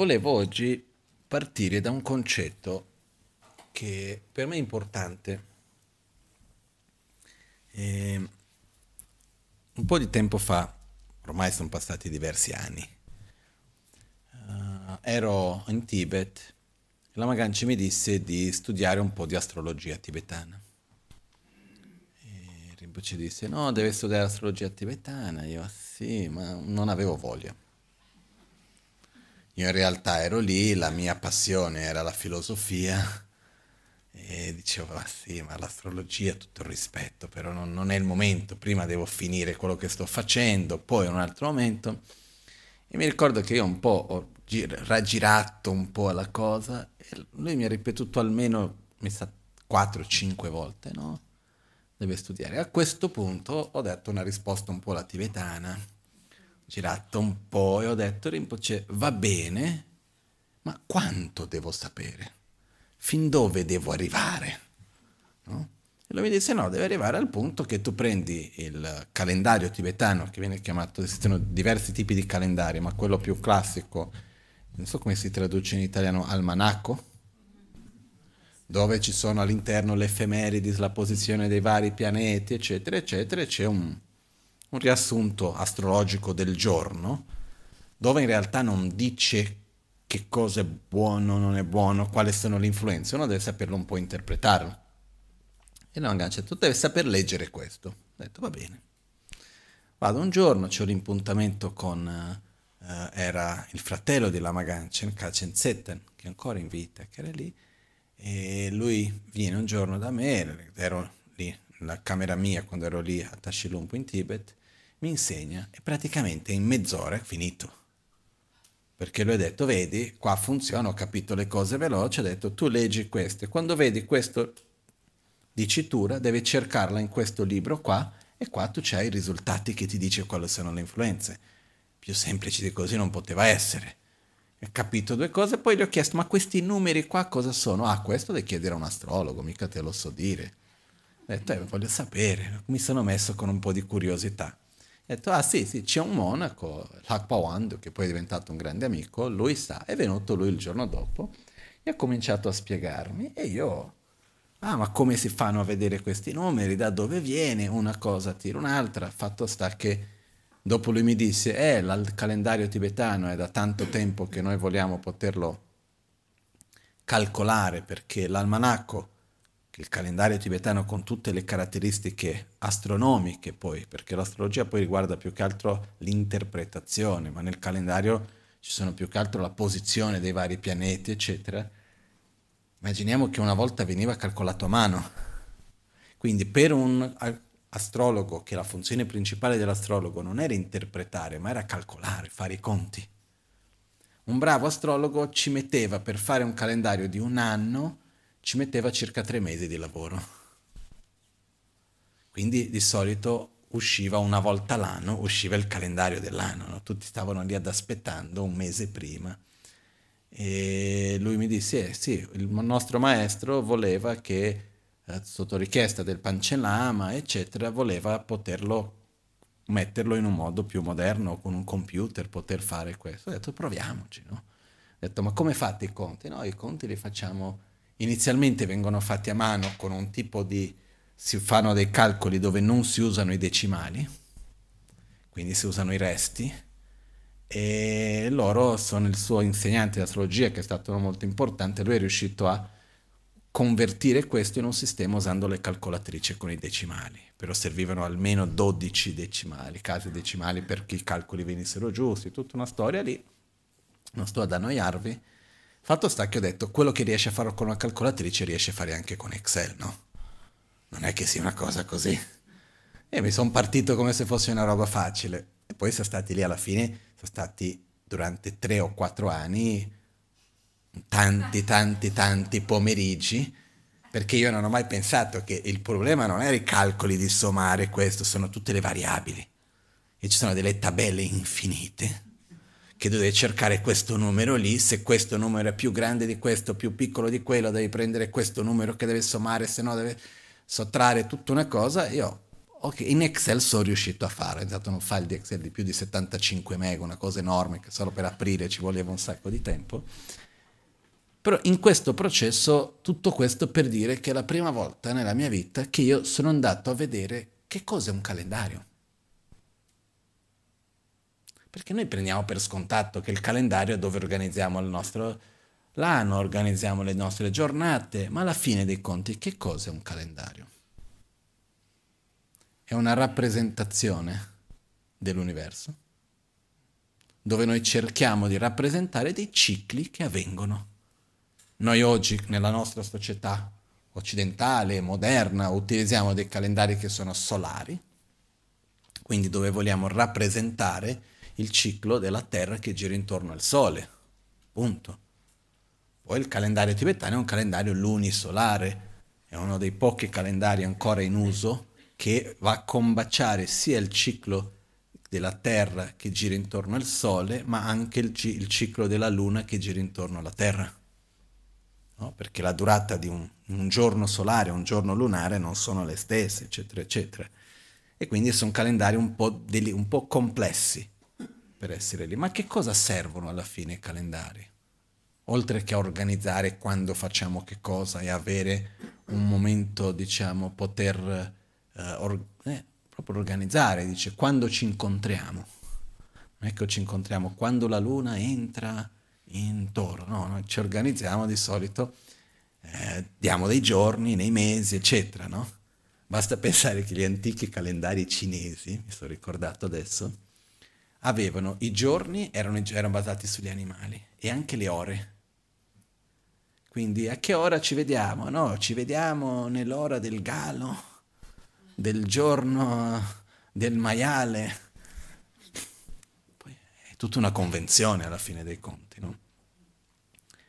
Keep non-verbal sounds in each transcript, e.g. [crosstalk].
volevo oggi partire da un concetto che per me è importante. E un po' di tempo fa, ormai sono passati diversi anni, uh, ero in Tibet e la Maganci mi disse di studiare un po' di astrologia tibetana. E Rinpoche disse, no, deve studiare astrologia tibetana. Io, sì, ma non avevo voglia. Io in realtà ero lì, la mia passione era la filosofia [laughs] e dicevo, ah sì, ma l'astrologia, tutto il rispetto, però non, non, è il momento, prima devo finire quello che sto facendo, poi un altro momento. E mi ricordo che io un po' ho gir- raggirato un po' la cosa e lui mi ha ripetuto almeno, mi sa, 4-5 volte, no? Deve studiare. A questo punto ho detto una risposta un po' alla tibetana, girato un po' e ho detto, Rinpoche, va bene, ma quanto devo sapere? fin dove devo arrivare? No? E lui mi disse no, deve arrivare al punto che tu prendi il calendario tibetano, che viene chiamato, esistono diversi tipi di calendari, ma quello più classico, non so come si traduce in italiano, almanacco, dove ci sono all'interno le effemeridi, la posizione dei vari pianeti, eccetera, eccetera, e c'è un, un riassunto astrologico del giorno, dove in realtà non dice che cosa è buono, non è buono, quali sono le influenze, uno deve saperlo un po' interpretarlo. E no, Gancia, tu devi saper leggere questo. Ho detto, va bene. Vado un giorno, c'ho l'impuntamento con, uh, era il fratello di Lama Ganchen, Kachen Zetten, che è ancora in vita, che era lì, e lui viene un giorno da me, ero lì nella camera mia quando ero lì a Tashilumpo in Tibet, mi insegna e praticamente in mezz'ora è finito perché lui ha detto, vedi, qua funziona, ho capito le cose veloci, ha detto, tu leggi queste, quando vedi questo dicitura, devi cercarla in questo libro qua, e qua tu c'hai i risultati che ti dice quali sono le influenze. Più semplice di così non poteva essere. Ho capito due cose, poi gli ho chiesto, ma questi numeri qua cosa sono? Ah, questo devi chiedere a un astrologo, mica te lo so dire. Ho detto, eh, voglio sapere, mi sono messo con un po' di curiosità. Ha detto, ah sì, sì, c'è un monaco, Lakpawand, che poi è diventato un grande amico, lui sa, è venuto lui il giorno dopo e ha cominciato a spiegarmi e io, ah ma come si fanno a vedere questi numeri, da dove viene, una cosa tira un'altra, fatto sta che dopo lui mi disse, eh, il calendario tibetano è da tanto tempo che noi vogliamo poterlo calcolare perché l'almanacco il calendario tibetano con tutte le caratteristiche astronomiche poi, perché l'astrologia poi riguarda più che altro l'interpretazione, ma nel calendario ci sono più che altro la posizione dei vari pianeti, eccetera. Immaginiamo che una volta veniva calcolato a mano. Quindi per un astrologo, che la funzione principale dell'astrologo non era interpretare, ma era calcolare, fare i conti. Un bravo astrologo ci metteva per fare un calendario di un anno ci metteva circa tre mesi di lavoro. Quindi di solito usciva una volta l'anno, usciva il calendario dell'anno, no? tutti stavano lì ad aspettando un mese prima. E lui mi disse, eh, sì, il nostro maestro voleva che, eh, sotto richiesta del Pancellama, eccetera, voleva poterlo metterlo in un modo più moderno, con un computer, poter fare questo. Ho detto, proviamoci, no? Ho detto, ma come fate i conti? No, i conti li facciamo inizialmente vengono fatti a mano con un tipo di... si fanno dei calcoli dove non si usano i decimali, quindi si usano i resti, e loro sono il suo insegnante di astrologia che è stato molto importante, lui è riuscito a convertire questo in un sistema usando le calcolatrici con i decimali, però servivano almeno 12 decimali, casi decimali perché i calcoli venissero giusti, tutta una storia lì, non sto ad annoiarvi, Fatto sta che ho detto, quello che riesce a fare con una calcolatrice riesce a fare anche con Excel, no? Non è che sia una cosa così. E mi sono partito come se fosse una roba facile. E poi sono stati lì alla fine, sono stati durante tre o quattro anni tanti, tanti, tanti pomeriggi, perché io non ho mai pensato che il problema non era i calcoli di sommare questo, sono tutte le variabili. E ci sono delle tabelle infinite che devi cercare questo numero lì, se questo numero è più grande di questo, più piccolo di quello, devi prendere questo numero che deve sommare, se no deve sottrarre tutta una cosa. Io ok, in Excel sono riuscito a fare, è stato un file di Excel di più di 75 MB, una cosa enorme che solo per aprire ci voleva un sacco di tempo. Però in questo processo, tutto questo per dire che è la prima volta nella mia vita che io sono andato a vedere che cos'è un calendario. Perché noi prendiamo per scontato che il calendario è dove organizziamo il nostro l'anno, organizziamo le nostre giornate, ma alla fine dei conti che cos'è un calendario? È una rappresentazione dell'universo, dove noi cerchiamo di rappresentare dei cicli che avvengono. Noi oggi nella nostra società occidentale, moderna, utilizziamo dei calendari che sono solari, quindi dove vogliamo rappresentare il ciclo della Terra che gira intorno al Sole. Punto. Poi il calendario tibetano è un calendario lunisolare, è uno dei pochi calendari ancora in uso che va a combaciare sia il ciclo della Terra che gira intorno al Sole, ma anche il, il ciclo della Luna che gira intorno alla Terra. No? Perché la durata di un, un giorno solare e un giorno lunare non sono le stesse, eccetera, eccetera. E quindi sono calendari un po', deli, un po' complessi per essere lì. Ma che cosa servono alla fine i calendari? Oltre che a organizzare quando facciamo che cosa e avere un momento, diciamo, poter eh, or- eh, proprio organizzare, dice, quando ci incontriamo. Non è che ci incontriamo quando la luna entra in toro, no, noi ci organizziamo di solito, eh, diamo dei giorni, nei mesi, eccetera, no? Basta [laughs] pensare che gli antichi calendari cinesi, mi sono ricordato adesso, avevano i giorni, erano, erano basati sugli animali e anche le ore. Quindi a che ora ci vediamo? No, ci vediamo nell'ora del galo, del giorno del maiale. Poi è tutta una convenzione alla fine dei conti, no?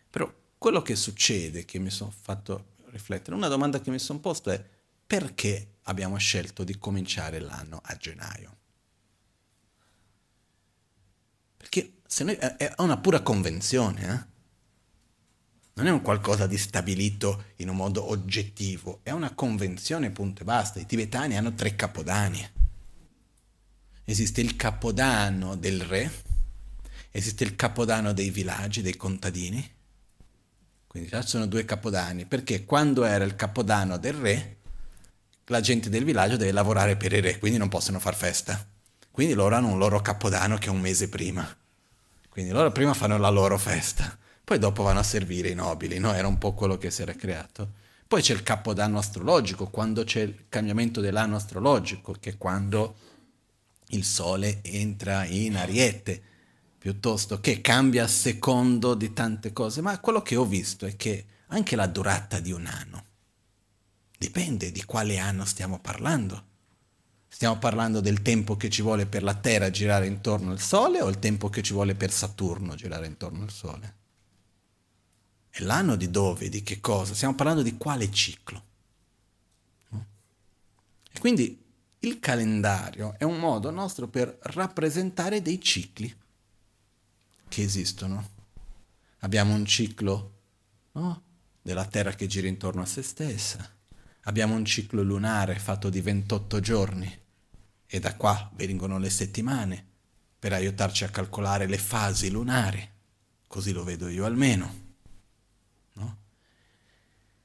Però quello che succede, che mi sono fatto riflettere, una domanda che mi sono posto è perché abbiamo scelto di cominciare l'anno a gennaio? Perché se noi, è una pura convenzione, eh? non è un qualcosa di stabilito in un modo oggettivo, è una convenzione, punto e basta. I tibetani hanno tre capodani. Esiste il capodanno del re, esiste il capodanno dei villaggi, dei contadini, quindi già sono due capodani, perché quando era il capodanno del re, la gente del villaggio deve lavorare per il re, quindi non possono far festa. Quindi loro hanno un loro capodanno che è un mese prima. Quindi loro prima fanno la loro festa, poi dopo vanno a servire i nobili, no? Era un po' quello che si era creato. Poi c'è il capodanno astrologico, quando c'è il cambiamento dell'anno astrologico, che è quando il Sole entra in Ariete, piuttosto che cambia a secondo di tante cose. Ma quello che ho visto è che anche la durata di un anno dipende di quale anno stiamo parlando. Stiamo parlando del tempo che ci vuole per la Terra girare intorno al Sole o il tempo che ci vuole per Saturno girare intorno al Sole? E l'anno di dove, di che cosa? Stiamo parlando di quale ciclo? E quindi il calendario è un modo nostro per rappresentare dei cicli che esistono. Abbiamo un ciclo no? della Terra che gira intorno a se stessa, abbiamo un ciclo lunare fatto di 28 giorni e da qua vengono le settimane per aiutarci a calcolare le fasi lunari, così lo vedo io almeno. No?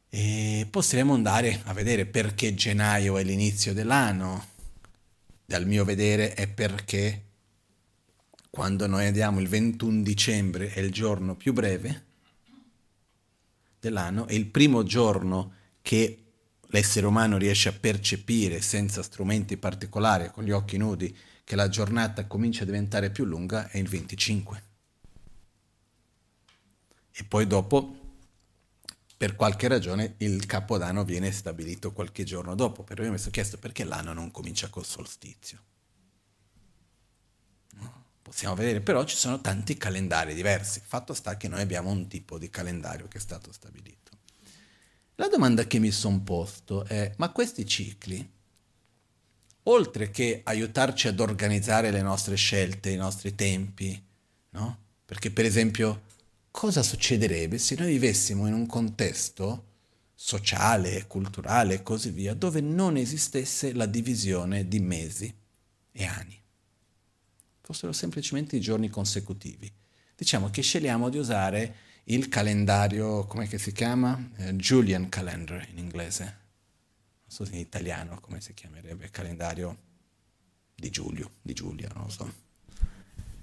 E potremo andare a vedere perché gennaio è l'inizio dell'anno. Dal mio vedere è perché quando noi andiamo il 21 dicembre è il giorno più breve dell'anno, è il primo giorno che l'essere umano riesce a percepire senza strumenti particolari, con gli occhi nudi, che la giornata comincia a diventare più lunga è il 25. E poi dopo, per qualche ragione, il capodanno viene stabilito qualche giorno dopo. Però io mi sono chiesto perché l'anno non comincia col solstizio. Possiamo vedere, però ci sono tanti calendari diversi. Fatto sta che noi abbiamo un tipo di calendario che è stato stabilito. La domanda che mi sono posto è, ma questi cicli, oltre che aiutarci ad organizzare le nostre scelte, i nostri tempi, no? Perché per esempio, cosa succederebbe se noi vivessimo in un contesto sociale, culturale e così via, dove non esistesse la divisione di mesi e anni. Fossero semplicemente i giorni consecutivi. Diciamo che scegliamo di usare il calendario, come si chiama? Eh, Julian calendar in inglese. Non so se in italiano come si chiamerebbe, calendario di Giulio, di Giulia, non lo so.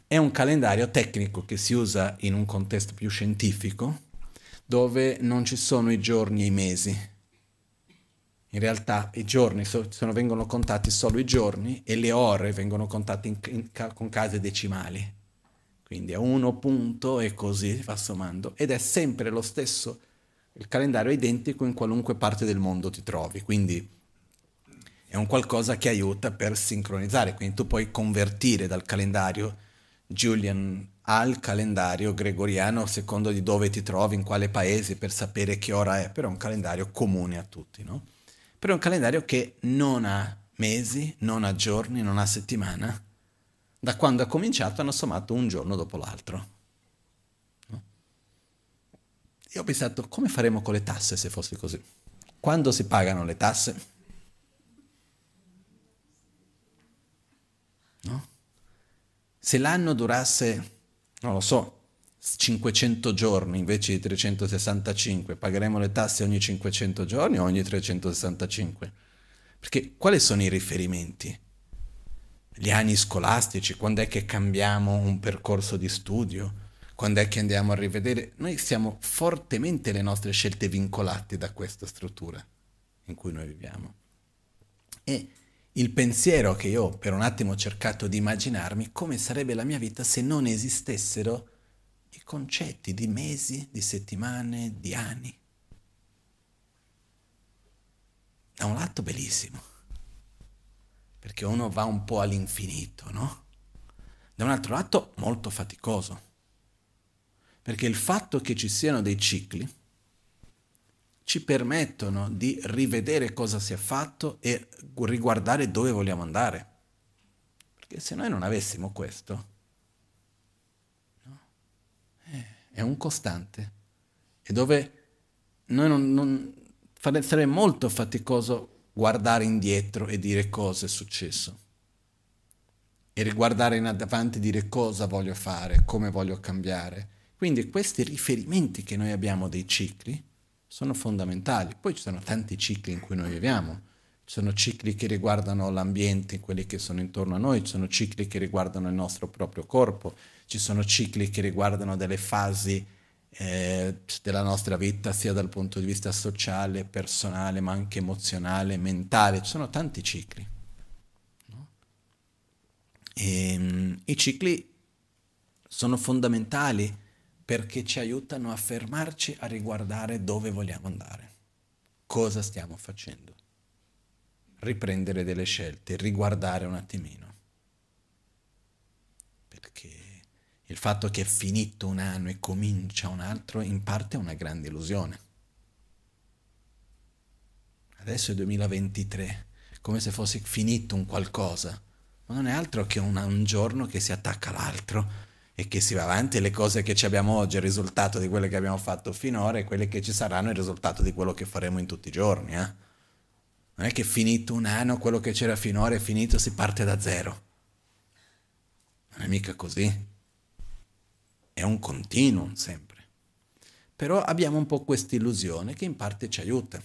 È un calendario tecnico che si usa in un contesto più scientifico, dove non ci sono i giorni e i mesi. In realtà i giorni sono, vengono contati solo i giorni e le ore vengono contate in, in, con case decimali. Quindi a uno punto e così va sommando. Ed è sempre lo stesso, il calendario è identico in qualunque parte del mondo ti trovi. Quindi è un qualcosa che aiuta per sincronizzare. Quindi tu puoi convertire dal calendario Julian al calendario gregoriano secondo di dove ti trovi, in quale paese, per sapere che ora è, però è un calendario comune a tutti, no? Però è un calendario che non ha mesi, non ha giorni, non ha settimana. Da quando ha cominciato hanno sommato un giorno dopo l'altro. Io ho pensato, come faremo con le tasse se fosse così? Quando si pagano le tasse? No? Se l'anno durasse non lo so, 500 giorni invece di 365, pagheremo le tasse ogni 500 giorni o ogni 365? Perché quali sono i riferimenti? Gli anni scolastici, quando è che cambiamo un percorso di studio? Quando è che andiamo a rivedere? Noi siamo fortemente le nostre scelte vincolate da questa struttura in cui noi viviamo. E il pensiero che io per un attimo ho cercato di immaginarmi come sarebbe la mia vita se non esistessero i concetti di mesi, di settimane, di anni. Da un lato bellissimo, perché uno va un po' all'infinito, no? Da un altro lato molto faticoso, perché il fatto che ci siano dei cicli, ci permettono di rivedere cosa si è fatto e riguardare dove vogliamo andare. Perché se noi non avessimo questo, no? eh, è un costante, e dove noi non, non sarebbe molto faticoso guardare indietro e dire cosa è successo. E riguardare in avanti e dire cosa voglio fare, come voglio cambiare. Quindi questi riferimenti che noi abbiamo dei cicli, sono fondamentali. Poi ci sono tanti cicli in cui noi viviamo, ci sono cicli che riguardano l'ambiente, quelli che sono intorno a noi, ci sono cicli che riguardano il nostro proprio corpo, ci sono cicli che riguardano delle fasi eh, della nostra vita, sia dal punto di vista sociale, personale, ma anche emozionale, mentale, ci sono tanti cicli. No? E, um, I cicli sono fondamentali perché ci aiutano a fermarci a riguardare dove vogliamo andare, cosa stiamo facendo, riprendere delle scelte, riguardare un attimino. Perché il fatto che è finito un anno e comincia un altro in parte è una grande illusione. Adesso è 2023, come se fosse finito un qualcosa, ma non è altro che un, un giorno che si attacca all'altro e che si va avanti, le cose che ci abbiamo oggi il risultato di quelle che abbiamo fatto finora e quelle che ci saranno il risultato di quello che faremo in tutti i giorni. Eh? Non è che finito un anno, quello che c'era finora è finito, si parte da zero. Non è mica così. È un continuum sempre. Però abbiamo un po' questa illusione che in parte ci aiuta.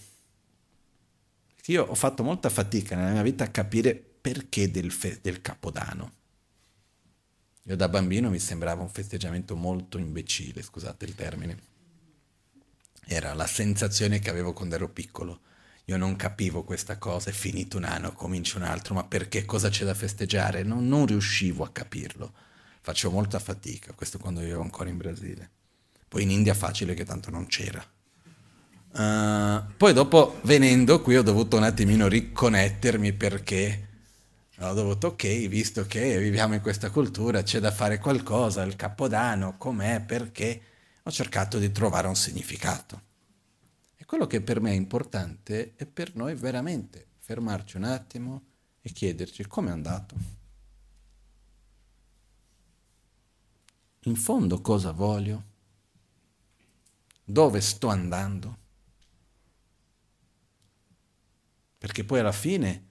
Io ho fatto molta fatica nella mia vita a capire perché del, fe- del Capodanno. Io da bambino mi sembrava un festeggiamento molto imbecille, scusate il termine. Era la sensazione che avevo quando ero piccolo. Io non capivo questa cosa, è finito un anno, comincia un altro, ma perché cosa c'è da festeggiare? Non, non riuscivo a capirlo. Facevo molta fatica, questo quando vivevo ancora in Brasile. Poi in India facile che tanto non c'era. Uh, poi dopo venendo qui ho dovuto un attimino riconnettermi perché ho dovuto, ok, visto che viviamo in questa cultura, c'è da fare qualcosa, il capodanno, com'è, perché, ho cercato di trovare un significato. E quello che per me è importante è per noi veramente fermarci un attimo e chiederci come è andato. In fondo cosa voglio? Dove sto andando? Perché poi alla fine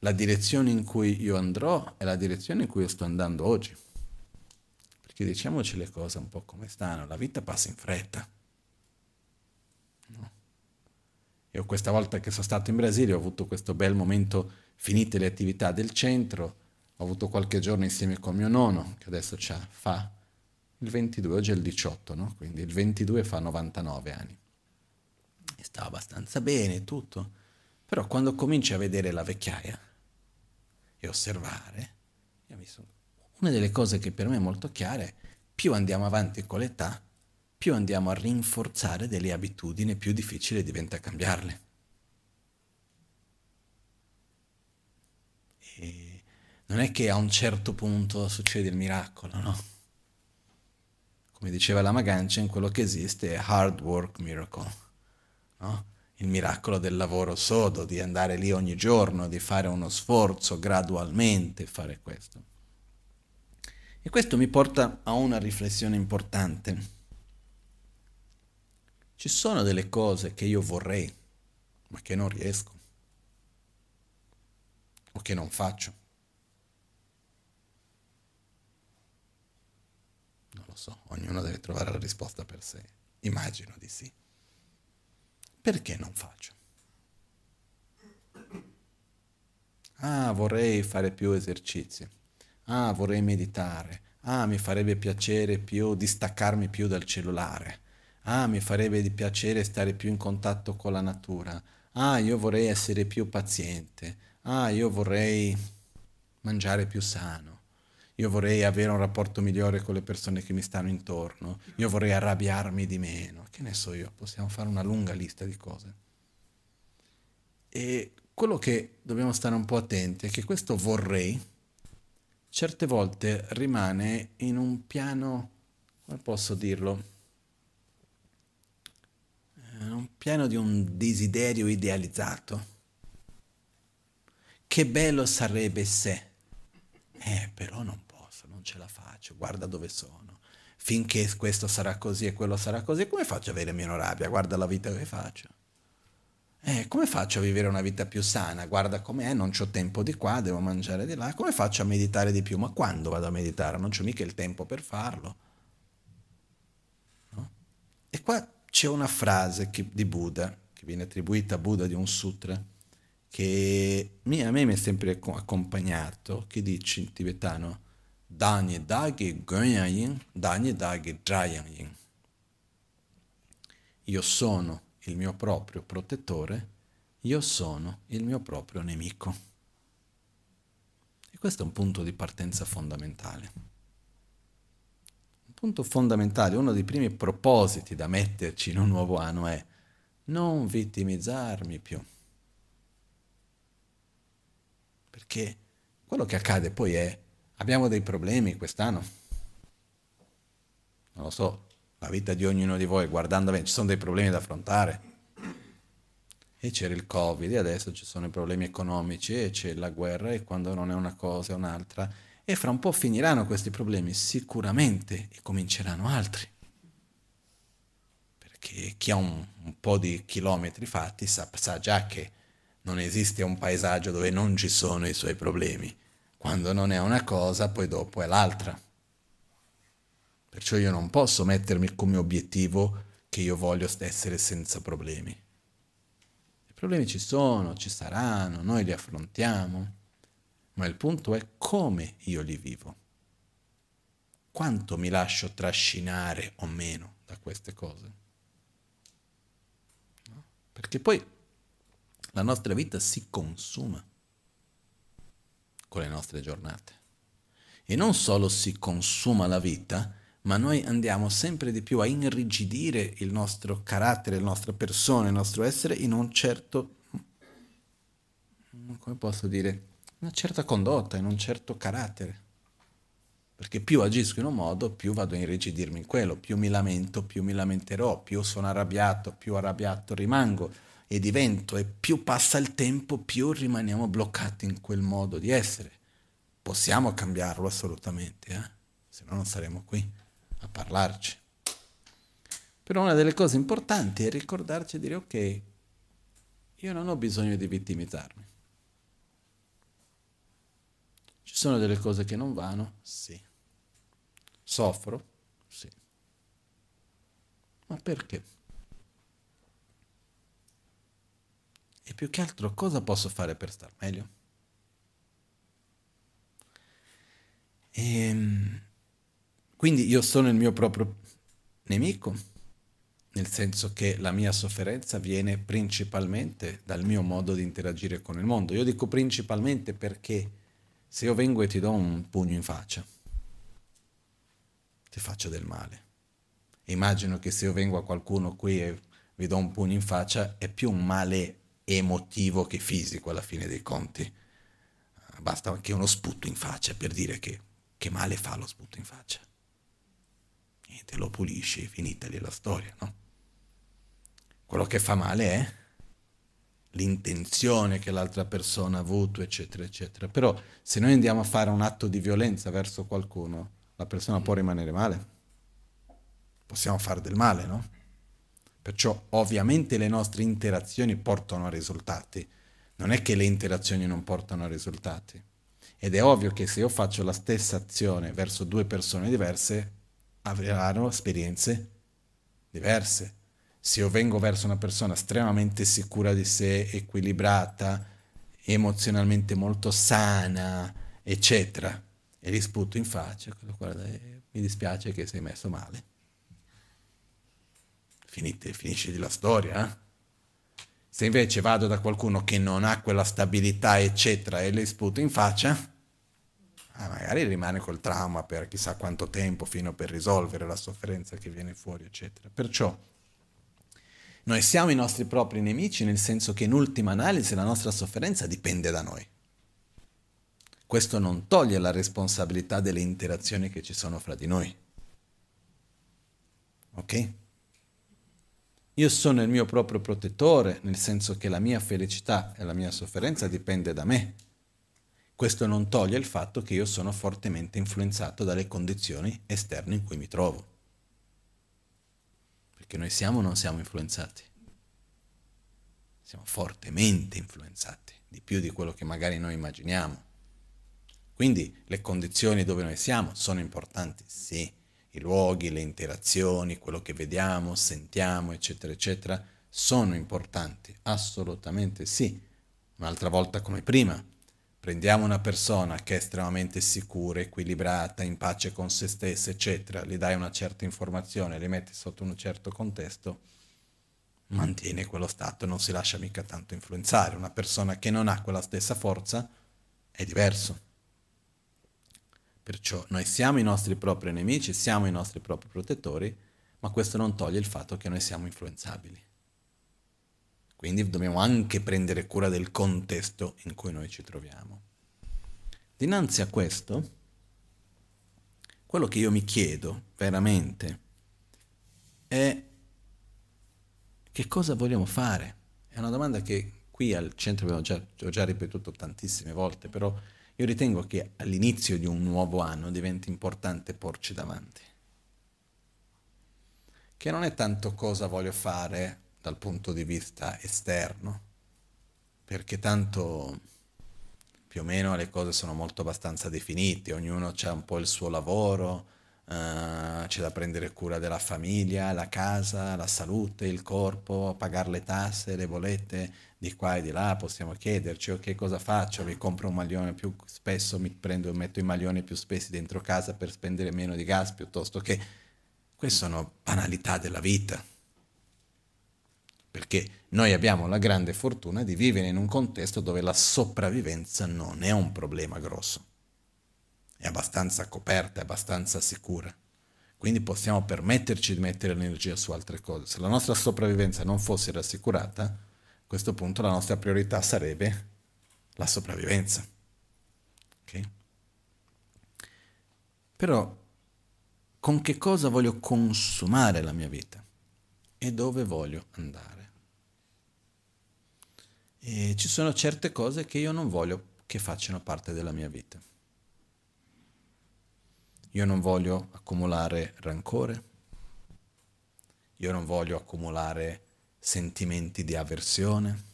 la direzione in cui io andrò è la direzione in cui io sto andando oggi. Perché diciamoci le cose un po' come stanno, la vita passa in fretta. No? Io questa volta che sono stato in Brasile ho avuto questo bel momento, finite le attività del centro, ho avuto qualche giorno insieme con mio nonno, che adesso fa il 22, oggi è il 18, no? quindi il 22 fa 99 anni. E stava abbastanza bene tutto, però quando cominci a vedere la vecchiaia e osservare, sono... una delle cose che per me è molto chiara è più andiamo avanti con l'età, più andiamo a rinforzare delle abitudini, più difficile diventa cambiarle. E non è che a un certo punto succede il miracolo, no? Come diceva la Maganchen, quello che esiste è hard work miracle, no? Il miracolo del lavoro sodo, di andare lì ogni giorno, di fare uno sforzo gradualmente, fare questo. E questo mi porta a una riflessione importante. Ci sono delle cose che io vorrei, ma che non riesco, o che non faccio. Lo so, ognuno deve trovare la risposta per sé. Immagino di sì. Perché non faccio? Ah, vorrei fare più esercizi. Ah, vorrei meditare. Ah, mi farebbe piacere più distaccarmi più dal cellulare. Ah, mi farebbe di piacere stare più in contatto con la natura. Ah, io vorrei essere più paziente. Ah, io vorrei mangiare più sano io vorrei avere un rapporto migliore con le persone che mi stanno intorno, io vorrei arrabbiarmi di meno, che ne so io, possiamo fare una lunga lista di cose. E quello che dobbiamo stare un po' attenti è che questo vorrei certe volte rimane in un piano, come posso dirlo, eh, un piano di un desiderio idealizzato. Che bello sarebbe se, eh, però non ce la faccio, guarda dove sono. Finché questo sarà così e quello sarà così, come faccio a avere meno rabbia? Guarda la vita che faccio. Eh, come faccio a vivere una vita più sana? Guarda com'è, non ho tempo di qua, devo mangiare di là. Come faccio a meditare di più? Ma quando vado a meditare? Non c'ho mica il tempo per farlo. No? E qua c'è una frase che, di Buddha, che viene attribuita a Buddha di un sutra, che a me mi è sempre accompagnato, che dice in tibetano, dāni dāgi gōnyā yin, dāni dāgi drāyā yin. Io sono il mio proprio protettore, io sono il mio proprio nemico. E questo è un punto di partenza fondamentale. Un punto fondamentale, uno dei primi propositi da metterci in un nuovo anno è non vittimizzarmi più. Perché quello che accade poi è Abbiamo dei problemi quest'anno? Non lo so, la vita di ognuno di voi, guardando bene, ci sono dei problemi da affrontare. E c'era il Covid, e adesso ci sono i problemi economici, e c'è la guerra, e quando non è una cosa è un'altra. E fra un po' finiranno questi problemi, sicuramente, e cominceranno altri. Perché chi ha un, un po' di chilometri fatti sa, sa già che non esiste un paesaggio dove non ci sono i suoi problemi quando non è una cosa, poi dopo è l'altra. Perciò io non posso mettermi come obiettivo che io voglio essere senza problemi. I problemi ci sono, ci saranno, noi li affrontiamo, ma il punto è come io li vivo. Quanto mi lascio trascinare o meno da queste cose. Perché poi la nostra vita si consuma con le nostre giornate. E non solo si consuma la vita, ma noi andiamo sempre di più a inrigidire il nostro carattere, la nostra persona, il nostro essere in un certo, come posso dire, una certa condotta, in un certo carattere. Perché più agisco in un modo, più vado a irrigidirmi in quello, più mi lamento, più mi lamenterò, più sono arrabbiato, più arrabbiato rimango e divento e più passa il tempo, più rimaniamo bloccati in quel modo di essere. Possiamo cambiarlo assolutamente, eh? se no non saremo qui a parlarci. Però una delle cose importanti è ricordarci e dire ok, io non ho bisogno di vittimizzarmi. Ci sono delle cose che non vanno? Sì. Soffro? Sì. Ma perché? E più che altro cosa posso fare per star meglio? E, ehm, quindi io sono il mio proprio nemico, nel senso che la mia sofferenza viene principalmente dal mio modo di interagire con il mondo. Io dico principalmente perché se io vengo e ti do un pugno in faccia, ti faccio del male. Immagino che se io vengo a qualcuno qui e vi do un pugno in faccia, è più un male emotivo che fisico alla fine dei conti. Basta anche uno sputo in faccia per dire che, che male fa lo sputo in faccia. Niente, lo pulisci, finita lì la storia, no? Quello che fa male è l'intenzione che l'altra persona ha avuto, eccetera, eccetera. Però se noi andiamo a fare un atto di violenza verso qualcuno, la persona può rimanere male. Possiamo fare del male, no? Perciò ovviamente le nostre interazioni portano a risultati. Non è che le interazioni non portano a risultati. Ed è ovvio che se io faccio la stessa azione verso due persone diverse, avranno esperienze diverse se io vengo verso una persona estremamente sicura di sé, equilibrata, emozionalmente molto sana, eccetera, e gli sputo in faccia, guarda, eh, mi dispiace che sei messo male. Finite, finisce la storia. Eh? Se invece vado da qualcuno che non ha quella stabilità, eccetera, e le sputo in faccia, ah, magari rimane col trauma per chissà quanto tempo fino per risolvere la sofferenza che viene fuori, eccetera. Perciò noi siamo i nostri propri nemici nel senso che in ultima analisi la nostra sofferenza dipende da noi. Questo non toglie la responsabilità delle interazioni che ci sono fra di noi. Ok? Io sono il mio proprio protettore, nel senso che la mia felicità e la mia sofferenza dipende da me. Questo non toglie il fatto che io sono fortemente influenzato dalle condizioni esterne in cui mi trovo che noi siamo o non siamo influenzati. Siamo fortemente influenzati, di più di quello che magari noi immaginiamo. Quindi le condizioni dove noi siamo sono importanti, sì, i luoghi, le interazioni, quello che vediamo, sentiamo, eccetera, eccetera, sono importanti, assolutamente sì. Un'altra volta come prima, Prendiamo una persona che è estremamente sicura, equilibrata, in pace con se stessa, eccetera, gli dai una certa informazione, li metti sotto un certo contesto, mantiene quello stato, non si lascia mica tanto influenzare. Una persona che non ha quella stessa forza è diverso. Perciò noi siamo i nostri propri nemici, siamo i nostri propri protettori, ma questo non toglie il fatto che noi siamo influenzabili. Quindi dobbiamo anche prendere cura del contesto in cui noi ci troviamo. Dinanzi a questo, quello che io mi chiedo veramente è che cosa vogliamo fare? È una domanda che qui al centro già, ho già ripetuto tantissime volte, però io ritengo che all'inizio di un nuovo anno diventa importante porci davanti. Che non è tanto cosa voglio fare dal punto di vista esterno, perché tanto più o meno le cose sono molto abbastanza definite, ognuno ha un po' il suo lavoro, uh, c'è da prendere cura della famiglia, la casa, la salute, il corpo, pagare le tasse, le bollette di qua e di là, possiamo chiederci ok cosa faccio, mi compro un maglione più spesso, mi prendo, metto i maglioni più spessi dentro casa per spendere meno di gas piuttosto che... Queste sono banalità della vita perché noi abbiamo la grande fortuna di vivere in un contesto dove la sopravvivenza non è un problema grosso, è abbastanza coperta, è abbastanza sicura. Quindi possiamo permetterci di mettere l'energia su altre cose. Se la nostra sopravvivenza non fosse rassicurata, questo punto la nostra priorità sarebbe la sopravvivenza. Okay? Però con che cosa voglio consumare la mia vita e dove voglio andare? E ci sono certe cose che io non voglio che facciano parte della mia vita. Io non voglio accumulare rancore, io non voglio accumulare sentimenti di avversione.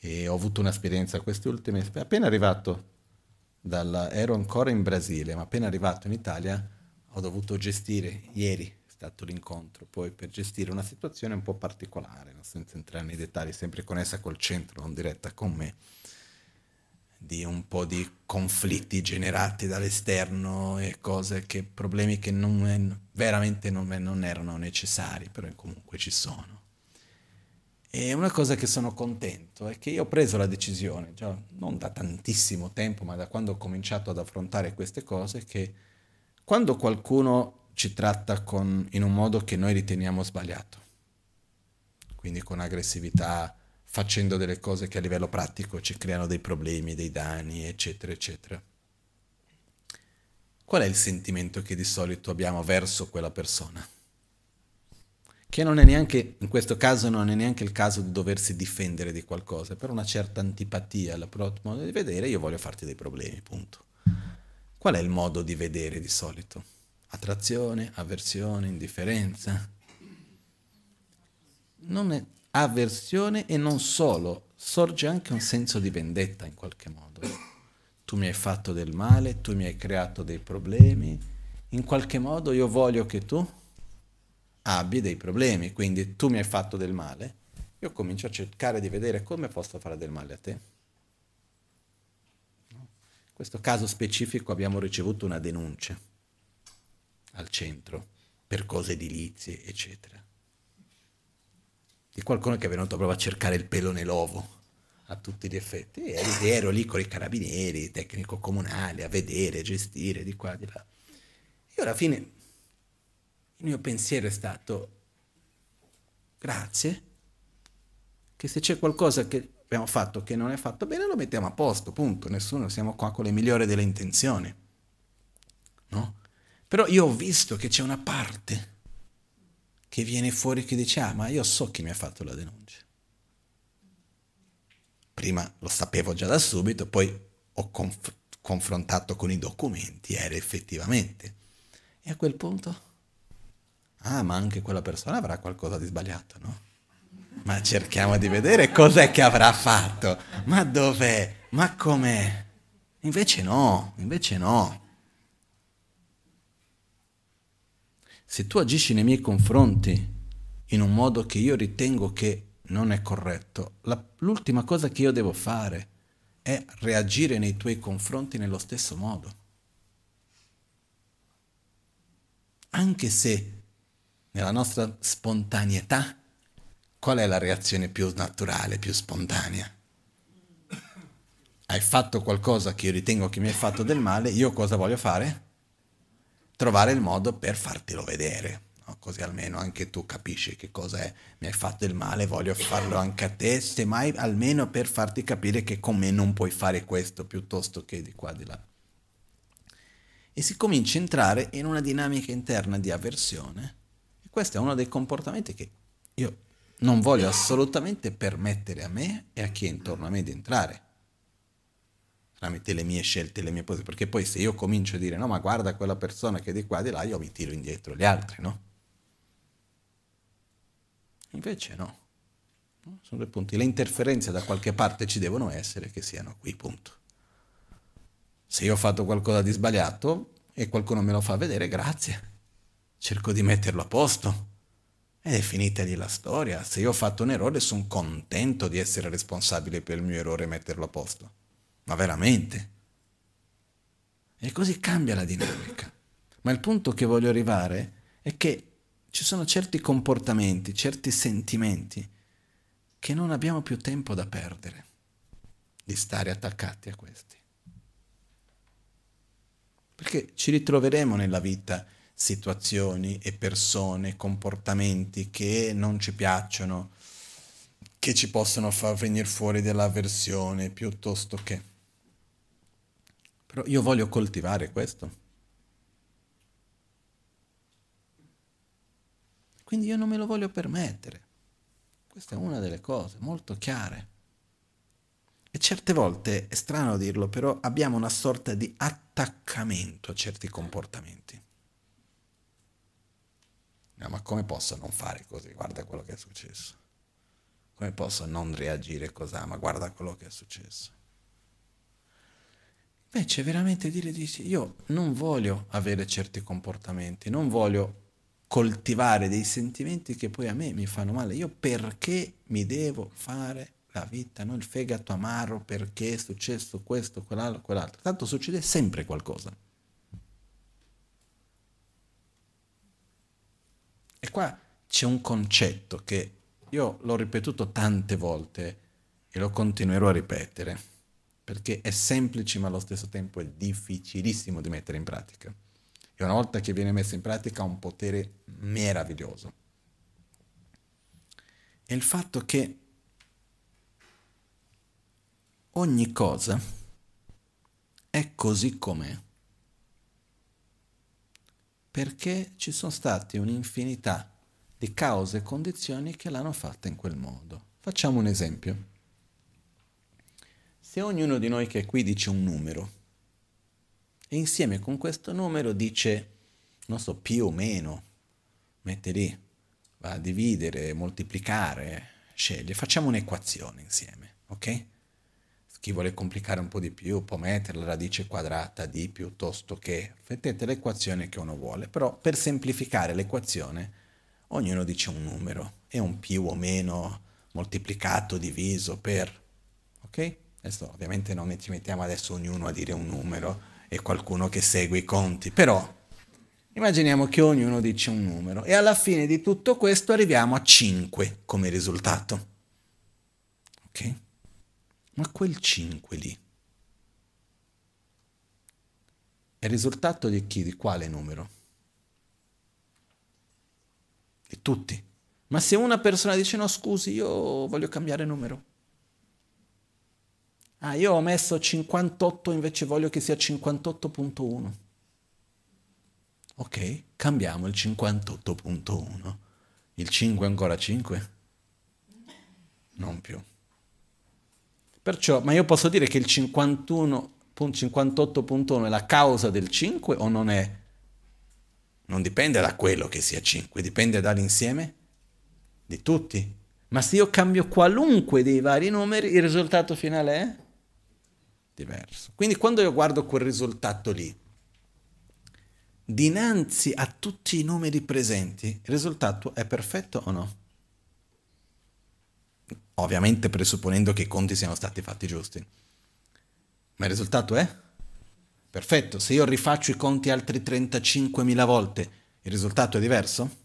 E ho avuto un'esperienza, queste ultime, appena arrivato, dalla, ero ancora in Brasile, ma appena arrivato in Italia ho dovuto gestire, ieri è stato l'incontro, poi per gestire una situazione un po' particolare, no? senza entrare nei dettagli, sempre con essa col centro, non diretta con me di un po' di conflitti generati dall'esterno e cose che, problemi che non, veramente non, non erano necessari, però comunque ci sono. E una cosa che sono contento è che io ho preso la decisione, già non da tantissimo tempo, ma da quando ho cominciato ad affrontare queste cose, che quando qualcuno ci tratta con, in un modo che noi riteniamo sbagliato, quindi con aggressività, facendo delle cose che a livello pratico ci creano dei problemi, dei danni, eccetera, eccetera. Qual è il sentimento che di solito abbiamo verso quella persona? che non è neanche, in questo caso non è neanche il caso di doversi difendere di qualcosa, per una certa antipatia alla proprio modo di vedere, io voglio farti dei problemi, punto. Qual è il modo di vedere di solito? Attrazione, avversione, indifferenza? Non è avversione e non solo, sorge anche un senso di vendetta in qualche modo. Tu mi hai fatto del male, tu mi hai creato dei problemi, in qualche modo io voglio che tu abbi dei problemi, quindi tu mi hai fatto del male, io comincio a cercare di vedere come posso fare del male a te. In questo caso specifico abbiamo ricevuto una denuncia al centro per cose edilizie, eccetera. Di qualcuno che è venuto proprio a cercare il pelo nell'ovo a tutti gli effetti. E ero lì con i carabinieri, tecnico comunale, a vedere, gestire di qua, di là. E alla fine il mio pensiero è stato grazie, che se c'è qualcosa che abbiamo fatto che non è fatto bene lo mettiamo a posto, punto, nessuno siamo qua con le migliori delle intenzioni. No? Però io ho visto che c'è una parte che viene fuori che dice ah ma io so chi mi ha fatto la denuncia. Prima lo sapevo già da subito, poi ho conf- confrontato con i documenti, era effettivamente. E a quel punto ah, ma anche quella persona avrà qualcosa di sbagliato, no? Ma cerchiamo di vedere cos'è che avrà fatto. Ma dov'è? Ma com'è? Invece no, invece no. Se tu agisci nei miei confronti in un modo che io ritengo che non è corretto, la, l'ultima cosa che io devo fare è reagire nei tuoi confronti nello stesso modo. Anche se nella nostra spontaneità, qual è la reazione più naturale, più spontanea? Hai fatto qualcosa che io ritengo che mi hai fatto del male, io cosa voglio fare? Trovare il modo per fartelo vedere, no? così almeno anche tu capisci che cosa è, mi hai fatto del male, voglio farlo anche a te, semmai almeno per farti capire che con me non puoi fare questo piuttosto che di qua di là. E si comincia a entrare in una dinamica interna di avversione questo è uno dei comportamenti che io non voglio assolutamente permettere a me e a chi è intorno a me di entrare tramite le mie scelte, le mie posizioni, perché poi se io comincio a dire no ma guarda quella persona che è di qua e di là, io mi tiro indietro gli altri, no? Invece no. Sono due punti. Le interferenze da qualche parte ci devono essere, che siano qui, punto. Se io ho fatto qualcosa di sbagliato e qualcuno me lo fa vedere, grazie cerco di metterlo a posto. Ed è finita lì la storia. Se io ho fatto un errore sono contento di essere responsabile per il mio errore e metterlo a posto. Ma veramente. E così cambia la dinamica. Ma il punto che voglio arrivare è che ci sono certi comportamenti, certi sentimenti che non abbiamo più tempo da perdere di stare attaccati a questi. Perché ci ritroveremo nella vita situazioni e persone, comportamenti che non ci piacciono, che ci possono far venire fuori dell'avversione piuttosto che. Però io voglio coltivare questo. Quindi io non me lo voglio permettere. Questa è una delle cose molto chiare. E certe volte, è strano dirlo, però abbiamo una sorta di attaccamento a certi comportamenti. No, ma come posso non fare così? Guarda quello che è successo. come posso non reagire così? Ma guarda quello che è successo. Invece veramente dire di sì, io non voglio avere certi comportamenti, non voglio coltivare dei sentimenti che poi a me mi fanno male. Io perché mi devo fare la vita, no? il fegato amaro perché è successo questo, quell'altro, quell'altro. Tanto succede sempre qualcosa. E qua c'è un concetto che io l'ho ripetuto tante volte e lo continuerò a ripetere, perché è semplice ma allo stesso tempo è difficilissimo di mettere in pratica. E una volta che viene messo in pratica ha un potere meraviglioso. È il fatto che ogni cosa è così com'è perché ci sono state un'infinità di cause e condizioni che l'hanno fatta in quel modo. Facciamo un esempio. Se ognuno di noi che è qui dice un numero e insieme con questo numero dice, non so, più o meno, mette lì, va a dividere, moltiplicare, sceglie, facciamo un'equazione insieme, ok? Chi vuole complicare un po' di più può mettere la radice quadrata di piuttosto che... Mettete l'equazione che uno vuole, però per semplificare l'equazione ognuno dice un numero e un più o meno moltiplicato, diviso per... Ok? Adesso ovviamente non ci mettiamo adesso ognuno a dire un numero e qualcuno che segue i conti, però immaginiamo che ognuno dice un numero e alla fine di tutto questo arriviamo a 5 come risultato. Ok? Ma quel 5 lì è il risultato di chi? Di quale numero? Di tutti. Ma se una persona dice no scusi, io voglio cambiare numero. Ah, io ho messo 58, invece voglio che sia 58.1. Ok, cambiamo il 58.1. Il 5 è ancora 5? Non più. Perciò, ma io posso dire che il 58.1 è la causa del 5 o non è? Non dipende da quello che sia 5, dipende dall'insieme di tutti. Ma se io cambio qualunque dei vari numeri, il risultato finale è diverso. Quindi quando io guardo quel risultato lì, dinanzi a tutti i numeri presenti, il risultato è perfetto o no? ovviamente presupponendo che i conti siano stati fatti giusti. Ma il risultato è? Perfetto, se io rifaccio i conti altri 35.000 volte, il risultato è diverso?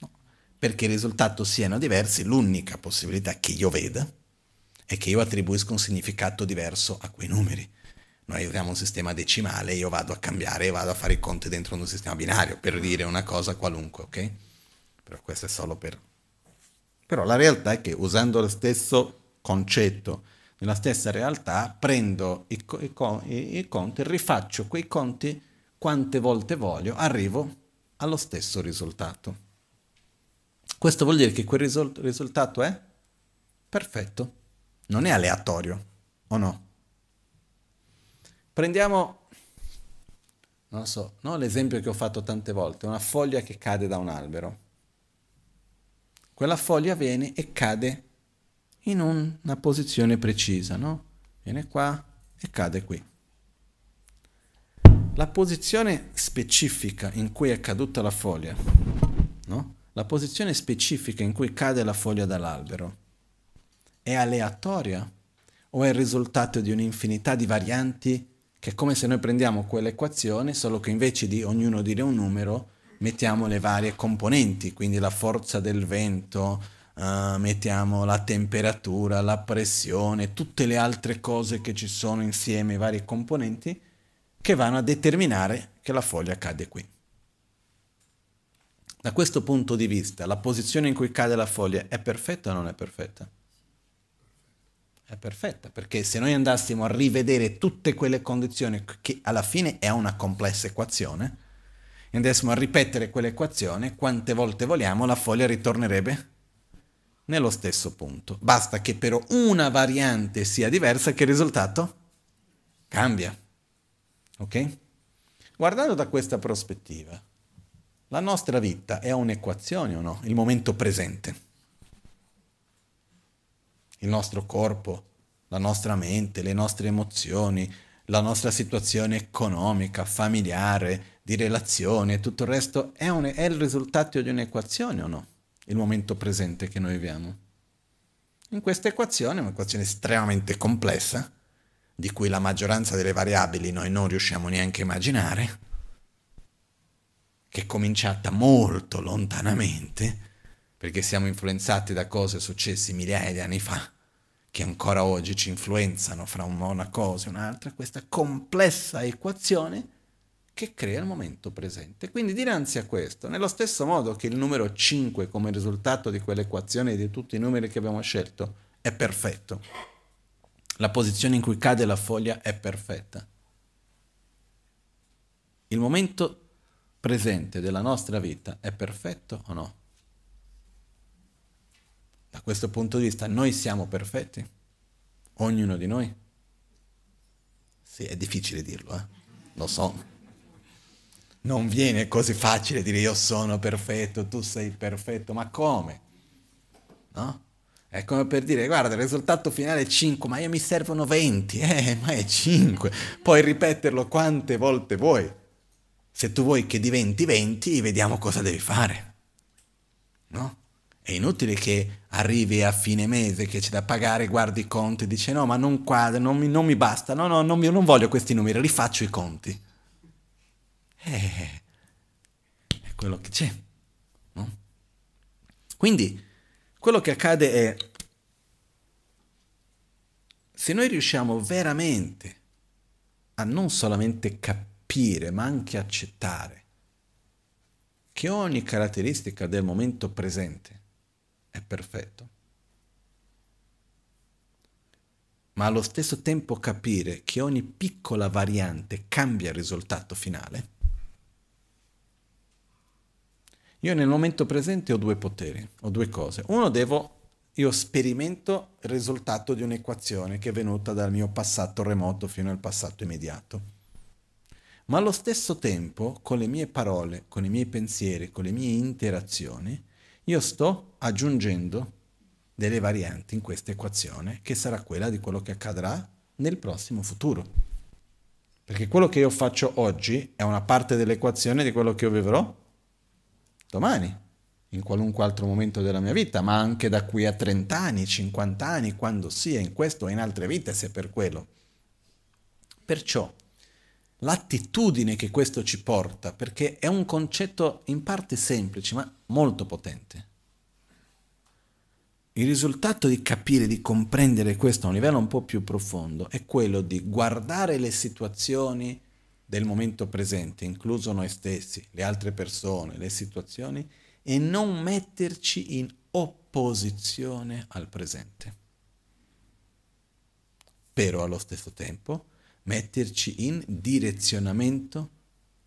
No, perché i risultati siano diversi, l'unica possibilità che io veda è che io attribuisco un significato diverso a quei numeri. Noi usiamo un sistema decimale, io vado a cambiare e vado a fare i conti dentro un sistema binario, per dire una cosa qualunque, ok? Però questo è solo per però la realtà è che usando lo stesso concetto, nella stessa realtà, prendo i, i, i conti, rifaccio quei conti quante volte voglio, arrivo allo stesso risultato. Questo vuol dire che quel risol- risultato è perfetto, non è aleatorio, o no? Prendiamo, non so, no? l'esempio che ho fatto tante volte, una foglia che cade da un albero quella foglia viene e cade in una posizione precisa, no? Viene qua e cade qui. La posizione specifica in cui è caduta la foglia, no? La posizione specifica in cui cade la foglia dall'albero è aleatoria o è il risultato di un'infinità di varianti che è come se noi prendiamo quell'equazione, solo che invece di ognuno dire un numero, mettiamo le varie componenti, quindi la forza del vento, uh, mettiamo la temperatura, la pressione, tutte le altre cose che ci sono insieme, i vari componenti, che vanno a determinare che la foglia cade qui. Da questo punto di vista, la posizione in cui cade la foglia è perfetta o non è perfetta? È perfetta, perché se noi andassimo a rivedere tutte quelle condizioni, che alla fine è una complessa equazione, e andassimo a ripetere quell'equazione, quante volte vogliamo, la foglia ritornerebbe nello stesso punto. Basta che però una variante sia diversa che il risultato cambia. Ok? Guardando da questa prospettiva, la nostra vita è un'equazione o no? Il momento presente. Il nostro corpo, la nostra mente, le nostre emozioni, la nostra situazione economica, familiare, di relazione e tutto il resto, è, un, è il risultato di un'equazione o no? Il momento presente che noi viviamo. In questa equazione, un'equazione estremamente complessa, di cui la maggioranza delle variabili noi non riusciamo neanche a immaginare, che è cominciata molto lontanamente, perché siamo influenzati da cose successe migliaia di anni fa, che ancora oggi ci influenzano fra una cosa e un'altra, questa complessa equazione che crea il momento presente. Quindi dinanzi a questo, nello stesso modo che il numero 5 come risultato di quell'equazione di tutti i numeri che abbiamo scelto è perfetto, la posizione in cui cade la foglia è perfetta. Il momento presente della nostra vita è perfetto o no? Da questo punto di vista noi siamo perfetti, ognuno di noi. Sì, è difficile dirlo, eh? lo so. Non viene così facile dire io sono perfetto, tu sei perfetto, ma come? No? È come per dire, guarda, il risultato finale è 5, ma io mi servono 20, eh, ma è 5. Puoi ripeterlo quante volte vuoi. Se tu vuoi che diventi 20, vediamo cosa devi fare. No? È inutile che arrivi a fine mese, che c'è da pagare, guardi i conti e dici no, ma non quadra, non mi, non mi basta, no, no, non, mi, non voglio questi numeri, rifaccio i conti. Eh, è quello che c'è. No? Quindi, quello che accade è, se noi riusciamo veramente a non solamente capire, ma anche accettare che ogni caratteristica del momento presente è perfetto. Ma allo stesso tempo capire che ogni piccola variante cambia il risultato finale. Io nel momento presente ho due poteri, ho due cose. Uno devo, io sperimento il risultato di un'equazione che è venuta dal mio passato remoto fino al passato immediato. Ma allo stesso tempo, con le mie parole, con i miei pensieri, con le mie interazioni, io sto aggiungendo delle varianti in questa equazione che sarà quella di quello che accadrà nel prossimo futuro. Perché quello che io faccio oggi è una parte dell'equazione di quello che io vivrò domani, in qualunque altro momento della mia vita, ma anche da qui a 30 anni, 50 anni, quando sia, in questo o in altre vite, se per quello. Perciò l'attitudine che questo ci porta, perché è un concetto in parte semplice, ma molto potente. Il risultato di capire, di comprendere questo a un livello un po' più profondo è quello di guardare le situazioni del momento presente, incluso noi stessi, le altre persone, le situazioni, e non metterci in opposizione al presente. Però allo stesso tempo metterci in direzionamento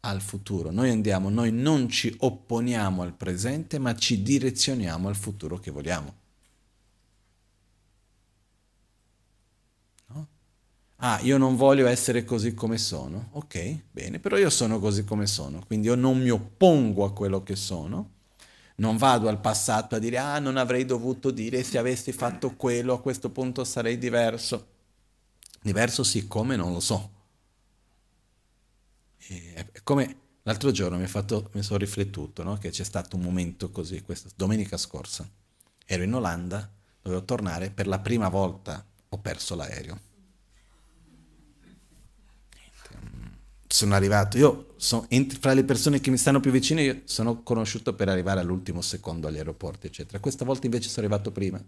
al futuro. Noi andiamo, noi non ci opponiamo al presente, ma ci direzioniamo al futuro che vogliamo. No? Ah, io non voglio essere così come sono. Ok, bene, però io sono così come sono, quindi io non mi oppongo a quello che sono. Non vado al passato a dire, ah, non avrei dovuto dire, se avessi fatto quello, a questo punto sarei diverso. Diverso sì, come non lo so. E come l'altro giorno mi, fatto, mi sono riflettuto no? che c'è stato un momento così, questa domenica scorsa. Ero in Olanda, dovevo tornare, per la prima volta ho perso l'aereo. Sono arrivato, io sono, fra le persone che mi stanno più vicine, sono conosciuto per arrivare all'ultimo secondo agli aeroporti, eccetera. Questa volta invece sono arrivato prima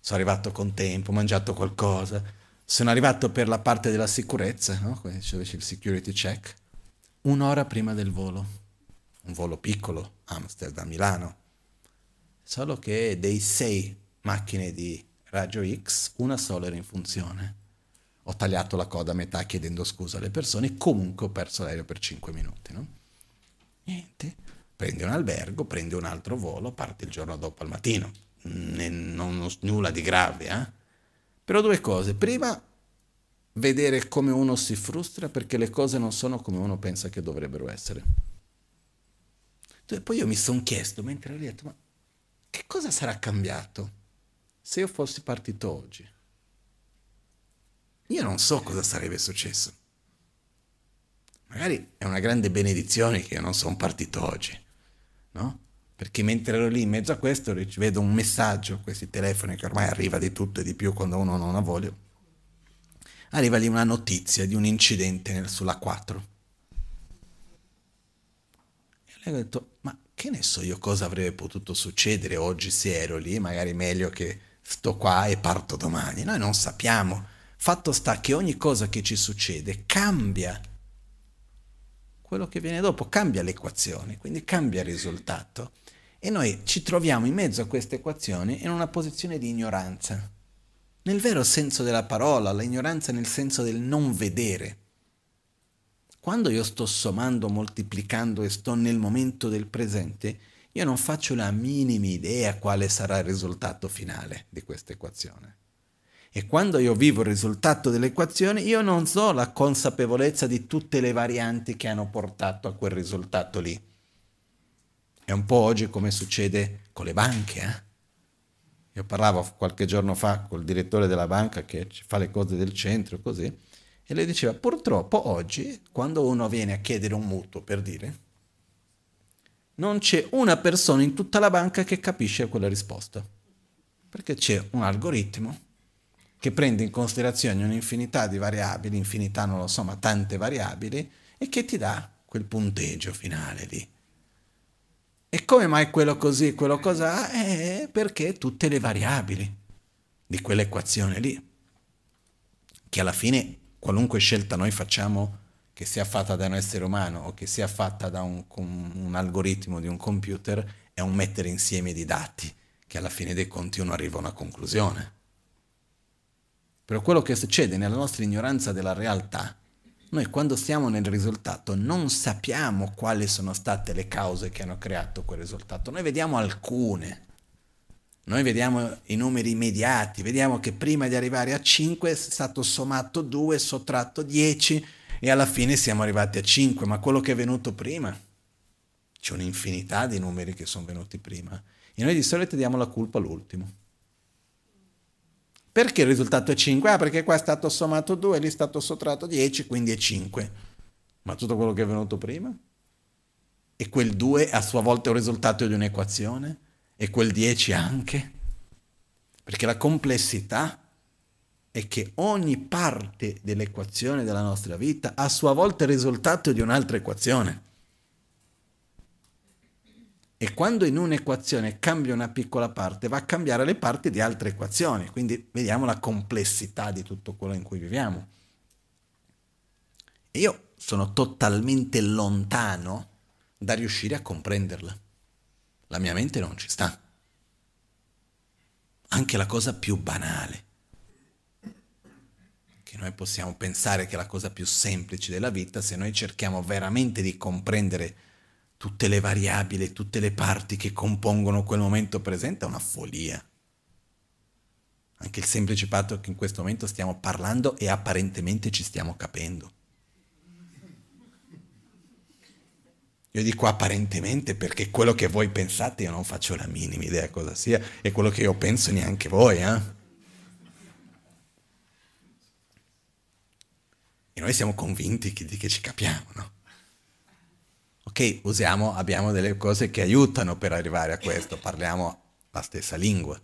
sono arrivato con tempo, ho mangiato qualcosa, sono arrivato per la parte della sicurezza, no? Come dice il security check, un'ora prima del volo, un volo piccolo, Amsterdam-Milano, solo che dei sei macchine di raggio X, una sola era in funzione. Ho tagliato la coda a metà chiedendo scusa alle persone, comunque ho perso l'aereo per 5 minuti. No? Niente, prendi un albergo, prendi un altro volo, parti il giorno dopo al mattino non, nulla di grave, eh? Però due cose. Prima, vedere come uno si frustra perché le cose non sono come uno pensa che dovrebbero essere. E poi io mi sono chiesto, mentre ho detto, ma che cosa sarà cambiato se io fossi partito oggi, io non so cosa sarebbe successo. Magari è una grande benedizione che io non sono partito oggi, no? Perché mentre ero lì in mezzo a questo vedo un messaggio, questi telefoni che ormai arriva di tutto e di più quando uno non ha voglia, arriva lì una notizia di un incidente sulla 4. E lei ha detto, ma che ne so io cosa avrebbe potuto succedere oggi se ero lì, magari meglio che sto qua e parto domani. Noi non sappiamo. Fatto sta che ogni cosa che ci succede cambia quello che viene dopo, cambia l'equazione, quindi cambia il risultato. E noi ci troviamo in mezzo a queste equazioni in una posizione di ignoranza. Nel vero senso della parola, l'ignoranza nel senso del non vedere. Quando io sto sommando, moltiplicando e sto nel momento del presente, io non faccio la minima idea quale sarà il risultato finale di questa equazione. E quando io vivo il risultato dell'equazione, io non so la consapevolezza di tutte le varianti che hanno portato a quel risultato lì. È un po' oggi come succede con le banche. Eh? Io parlavo qualche giorno fa col direttore della banca che fa le cose del centro, così, e lei diceva, purtroppo oggi, quando uno viene a chiedere un mutuo, per dire, non c'è una persona in tutta la banca che capisce quella risposta. Perché c'è un algoritmo che prende in considerazione un'infinità di variabili, infinità non lo so, ma tante variabili, e che ti dà quel punteggio finale lì. E come mai quello così, quello cos'ha? Eh, perché tutte le variabili di quell'equazione lì, che alla fine qualunque scelta noi facciamo, che sia fatta da un essere umano o che sia fatta da un, un algoritmo di un computer, è un mettere insieme di dati, che alla fine dei conti uno arriva a una conclusione. Però quello che succede nella nostra ignoranza della realtà, noi quando stiamo nel risultato non sappiamo quali sono state le cause che hanno creato quel risultato, noi vediamo alcune. Noi vediamo i numeri immediati, vediamo che prima di arrivare a 5 è stato sommato 2, sottratto 10 e alla fine siamo arrivati a 5, ma quello che è venuto prima, c'è un'infinità di numeri che sono venuti prima. E noi di solito diamo la colpa all'ultimo. Perché il risultato è 5? Ah, perché qua è stato sommato 2, lì è stato sottratto 10, quindi è 5. Ma tutto quello che è venuto prima? E quel 2 a sua volta è un risultato di un'equazione? E quel 10 anche? Perché la complessità è che ogni parte dell'equazione della nostra vita a sua volta è risultato di un'altra equazione. E quando in un'equazione cambia una piccola parte, va a cambiare le parti di altre equazioni. Quindi vediamo la complessità di tutto quello in cui viviamo. E io sono totalmente lontano da riuscire a comprenderla. La mia mente non ci sta. Anche la cosa più banale, che noi possiamo pensare che è la cosa più semplice della vita, se noi cerchiamo veramente di comprendere tutte le variabili, tutte le parti che compongono quel momento presente è una follia. Anche il semplice fatto che in questo momento stiamo parlando e apparentemente ci stiamo capendo. Io dico apparentemente perché quello che voi pensate io non faccio la minima idea cosa sia e quello che io penso neanche voi. Eh? E noi siamo convinti che, che ci capiamo, no? Ok, usiamo, abbiamo delle cose che aiutano per arrivare a questo, parliamo la stessa lingua,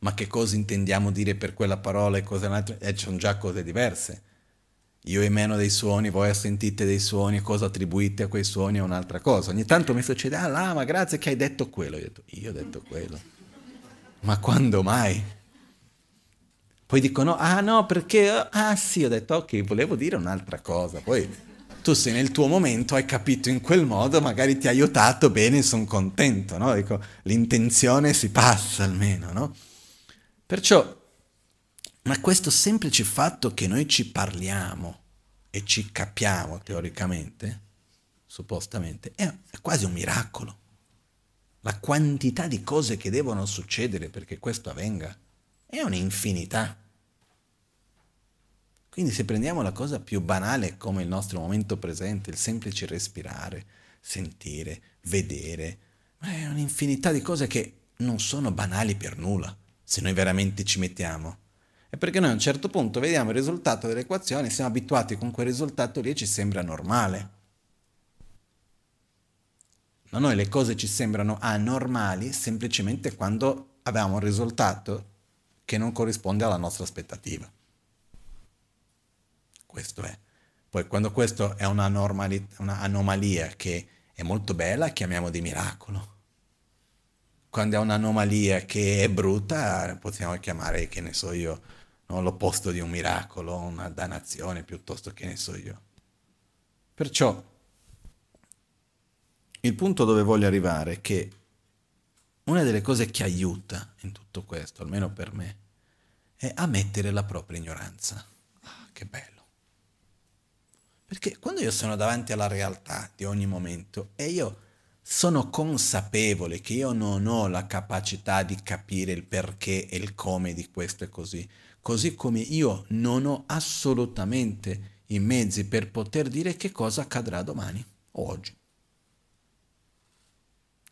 ma che cosa intendiamo dire per quella parola e cosa un'altra? Eh, sono già cose diverse. Io emeno dei suoni, voi sentite dei suoni, cosa attribuite a quei suoni è un'altra cosa. Ogni tanto mi succede, ah là, ma grazie che hai detto quello. Io ho detto, io ho detto quello. Ma quando mai? Poi dicono, ah no, perché, ah sì, ho detto, ok, volevo dire un'altra cosa. Poi tu sei nel tuo momento, hai capito in quel modo, magari ti ha aiutato bene, sono contento, no? Dico, l'intenzione si passa almeno, no? Perciò, ma questo semplice fatto che noi ci parliamo e ci capiamo teoricamente, suppostamente, è, quasi un miracolo. La quantità di cose che devono succedere perché questo avvenga è un'infinità. Quindi se prendiamo la cosa più banale come il nostro momento presente, il semplice respirare, sentire, vedere, è un'infinità di cose che non sono banali per nulla. se noi veramente ci mettiamo. È perché noi a un certo punto vediamo il risultato dell'equazione, siamo abituati con quel risultato lì e ci sembra normale. A noi le cose ci sembrano anormali semplicemente quando abbiamo un risultato che non corrisponde alla nostra aspettativa. Questo è. Poi quando questo è una, un'anomalia che è molto bella, chiamiamo di miracolo. Quando è un'anomalia che è brutta, possiamo chiamare, che ne so io, no, l'opposto di un miracolo, una dannazione piuttosto che ne so io. Perciò il punto dove voglio arrivare è che una delle cose che aiuta in tutto questo, almeno per me, è ammettere la propria ignoranza. Ah, che bello. Perché quando io sono davanti alla realtà di ogni momento e io sono consapevole che io non ho la capacità di capire il perché e il come di questo e così, così come io non ho assolutamente i mezzi per poter dire che cosa accadrà domani o oggi.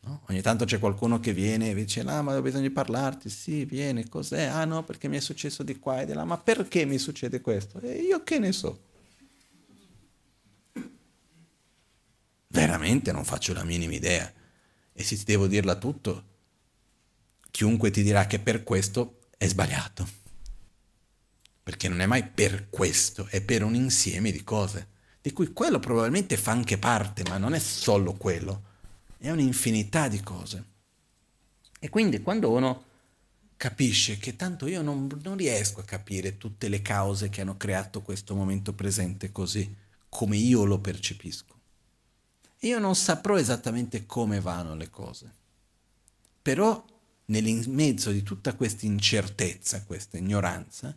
No? Ogni tanto c'è qualcuno che viene e dice, ah ma ho bisogno di parlarti, sì, viene, cos'è? Ah no, perché mi è successo di qua e di là, ma perché mi succede questo? E io che ne so? Veramente non faccio la minima idea. E se ti devo dirla tutto, chiunque ti dirà che per questo è sbagliato. Perché non è mai per questo, è per un insieme di cose, di cui quello probabilmente fa anche parte, ma non è solo quello, è un'infinità di cose. E quindi quando uno capisce che tanto io non, non riesco a capire tutte le cause che hanno creato questo momento presente così, come io lo percepisco io non saprò esattamente come vanno le cose. Però nel mezzo di tutta questa incertezza, questa ignoranza,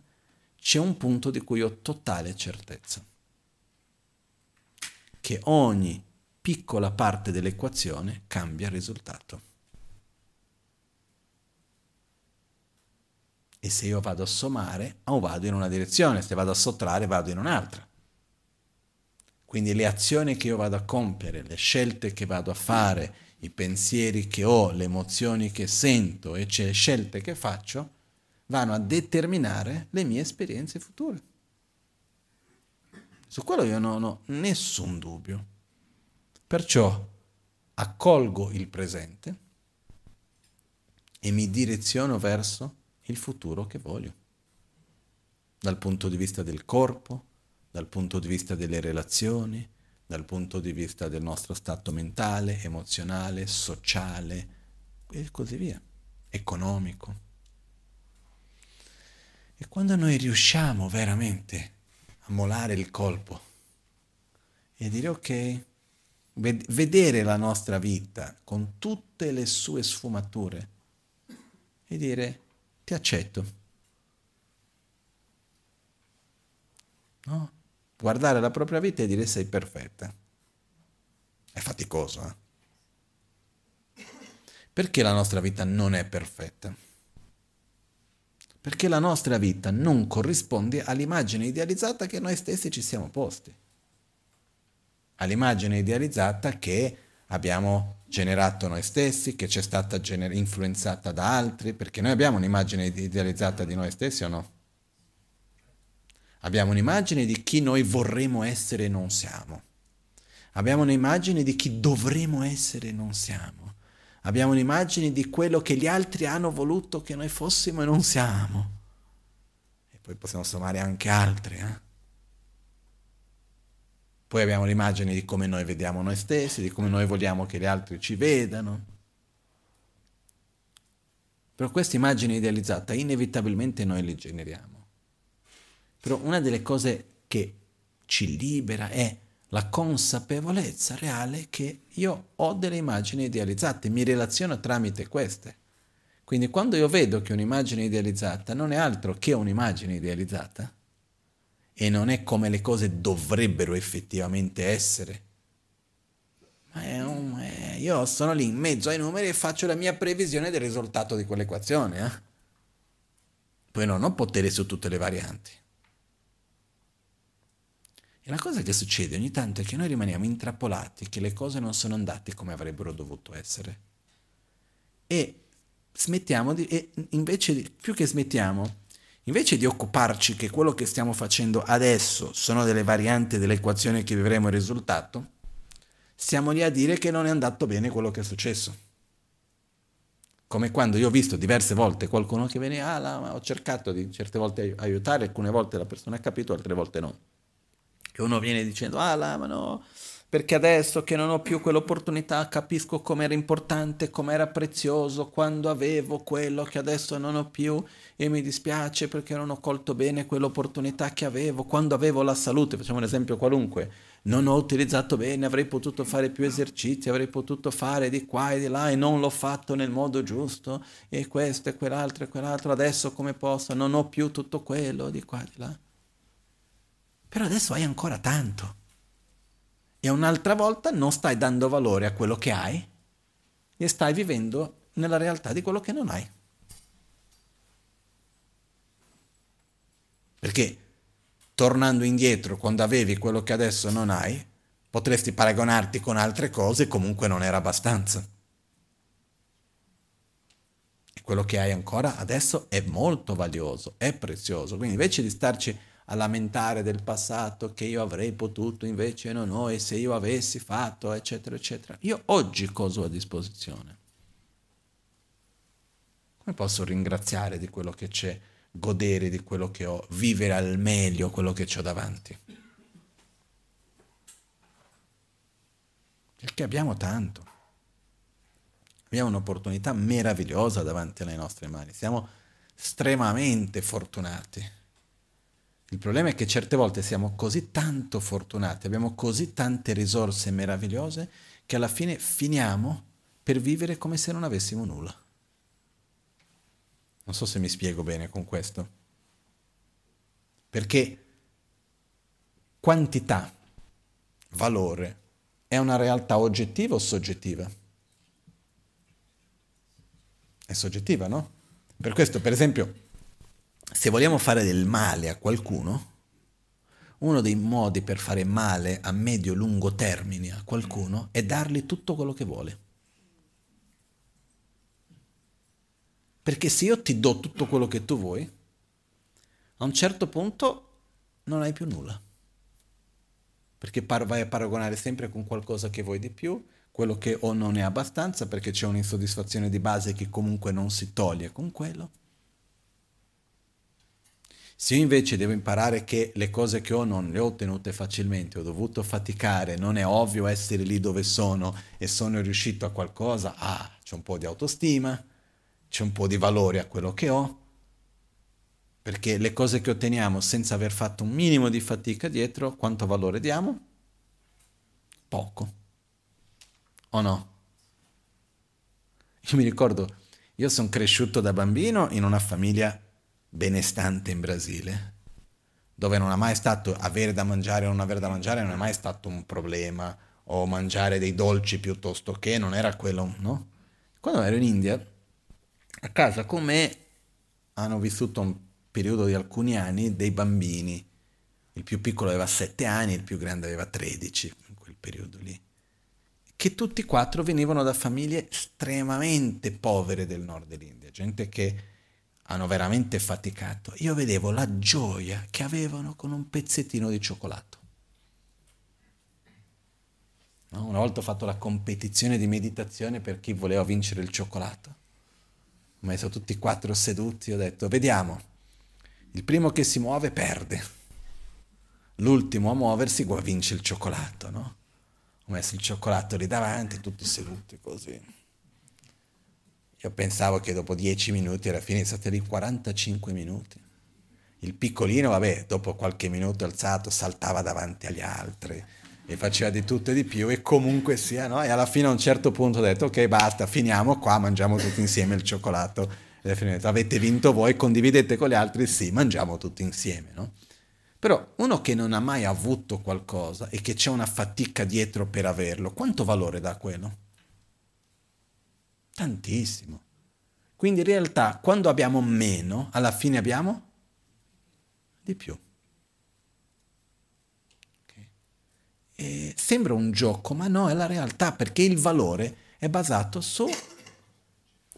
c'è un punto di cui ho totale certezza. Che ogni piccola parte dell'equazione cambia il risultato. E se io vado a sommare, o vado in una direzione, se vado a sottrarre, vado in un'altra. Quindi le azioni che io vado a compiere, le scelte che vado a fare, i pensieri che ho, le emozioni che sento e le scelte che faccio, vanno a determinare le mie esperienze future. Su quello io non ho nessun dubbio. Perciò accolgo il presente e mi direziono verso il futuro che voglio. Dal punto di vista del corpo, dal punto di vista delle relazioni, dal punto di vista del nostro stato mentale, emozionale, sociale e così via, economico. E quando noi riusciamo veramente a molare il colpo e dire ok, vedere la nostra vita con tutte le sue sfumature e dire ti accetto. No? Guardare la propria vita e dire sei perfetta. È faticoso, eh? Perché la nostra vita non è perfetta? Perché la nostra vita non corrisponde all'immagine idealizzata che noi stessi ci siamo posti. All'immagine idealizzata che abbiamo generato noi stessi, che ci è stata gener- influenzata da altri, perché noi abbiamo un'immagine idealizzata di noi stessi o no? Abbiamo un'immagine di chi noi vorremmo essere e non siamo. Abbiamo un'immagine di chi dovremmo essere e non siamo. Abbiamo un'immagine di quello che gli altri hanno voluto che noi fossimo e non siamo. E poi possiamo sommare anche altre. Eh? Poi abbiamo l'immagine di come noi vediamo noi stessi, di come noi vogliamo che gli altri ci vedano. Però questa immagine idealizzata inevitabilmente noi li generiamo. Però una delle cose che ci libera è la consapevolezza reale che io ho delle immagini idealizzate, mi relaziono tramite queste. Quindi quando io vedo che un'immagine idealizzata non è altro che un'immagine idealizzata e non è come le cose dovrebbero effettivamente essere, ma è un, è, io sono lì in mezzo ai numeri e faccio la mia previsione del risultato di quell'equazione. Eh? Poi non ho potere su tutte le varianti. La cosa che succede ogni tanto è che noi rimaniamo intrappolati, che le cose non sono andate come avrebbero dovuto essere. E smettiamo di, e invece di, più che smettiamo, invece di occuparci che quello che stiamo facendo adesso sono delle varianti dell'equazione che vivremo il risultato, stiamo lì a dire che non è andato bene quello che è successo. Come quando io ho visto diverse volte qualcuno che viene, ah, la, ho cercato di certe volte aiutare, alcune volte la persona ha capito, altre volte no. E uno viene dicendo, ah, la, ma no, perché adesso che non ho più quell'opportunità capisco com'era importante, com'era prezioso quando avevo quello che adesso non ho più e mi dispiace perché non ho colto bene quell'opportunità che avevo, quando avevo la salute, facciamo un esempio qualunque, non ho utilizzato bene, avrei potuto fare più esercizi, avrei potuto fare di qua e di là e non l'ho fatto nel modo giusto e questo e quell'altro e quell'altro, adesso come posso, non ho più tutto quello di qua e di là. Però adesso hai ancora tanto. E un'altra volta non stai dando valore a quello che hai e stai vivendo nella realtà di quello che non hai. Perché tornando indietro quando avevi quello che adesso non hai, potresti paragonarti con altre cose e comunque non era abbastanza. E quello che hai ancora adesso è molto valioso, è prezioso. Quindi invece di starci a lamentare del passato che io avrei potuto, invece non ho, e se io avessi fatto, eccetera, eccetera, io oggi cosa ho a disposizione? Come posso ringraziare di quello che c'è? godere di quello che ho, vivere al meglio quello che ho davanti. Perché abbiamo tanto. Abbiamo un'opportunità meravigliosa davanti alle nostre mani. Siamo estremamente fortunati. Il problema è che certe volte siamo così tanto fortunati, abbiamo così tante risorse meravigliose che alla fine finiamo per vivere come se non avessimo nulla. Non so se mi spiego bene con questo. Perché quantità, valore, è una realtà oggettiva o soggettiva? È soggettiva, no? Per questo, per esempio, se vogliamo fare del male a qualcuno, uno dei modi per fare male a medio-lungo termine a qualcuno è dargli tutto quello che vuole. Perché se io ti do tutto quello che tu vuoi, a un certo punto non hai più nulla. Perché par- vai a paragonare sempre con qualcosa che vuoi di più, quello che o non è abbastanza perché c'è un'insoddisfazione di base che comunque non si toglie con quello. Se io invece devo imparare che le cose che ho non le ho ottenute facilmente, ho dovuto faticare, non è ovvio essere lì dove sono e sono riuscito a qualcosa, ah, c'è un po' di autostima, c'è un po' di valore a quello che ho, perché le cose che otteniamo senza aver fatto un minimo di fatica dietro, quanto valore diamo? Poco. O no? Io mi ricordo, io sono cresciuto da bambino in una famiglia benestante in Brasile, dove non è mai stato avere da mangiare o non avere da mangiare, non è mai stato un problema, o mangiare dei dolci piuttosto che, non era quello, no? Quando ero in India, a casa con me hanno vissuto un periodo di alcuni anni dei bambini. Il più piccolo aveva 7 anni, il più grande aveva 13 in quel periodo lì. Che tutti e quattro venivano da famiglie estremamente povere del nord dell'India, gente che hanno veramente faticato. Io vedevo la gioia che avevano con un pezzettino di cioccolato. No? Una volta ho fatto la competizione di meditazione per chi voleva vincere il cioccolato ho messo tutti e quattro seduti, ho detto, vediamo, il primo che si muove perde, l'ultimo a muoversi vince il cioccolato, no? Ho messo il cioccolato lì davanti, tutti seduti così. Io pensavo che dopo dieci minuti era finito, state lì 45 minuti. Il piccolino, vabbè, dopo qualche minuto alzato, saltava davanti agli altri e faceva di tutto e di più e comunque sia, no? E alla fine a un certo punto ho detto ok basta, finiamo qua, mangiamo tutti insieme il cioccolato. Ed è finito. Avete vinto voi, condividete con gli altri, sì, mangiamo tutti insieme, no? Però uno che non ha mai avuto qualcosa e che c'è una fatica dietro per averlo, quanto valore dà quello? Tantissimo. Quindi in realtà quando abbiamo meno, alla fine abbiamo di più. eh, sembra un gioco, ma no, è la realtà perché il valore è basato su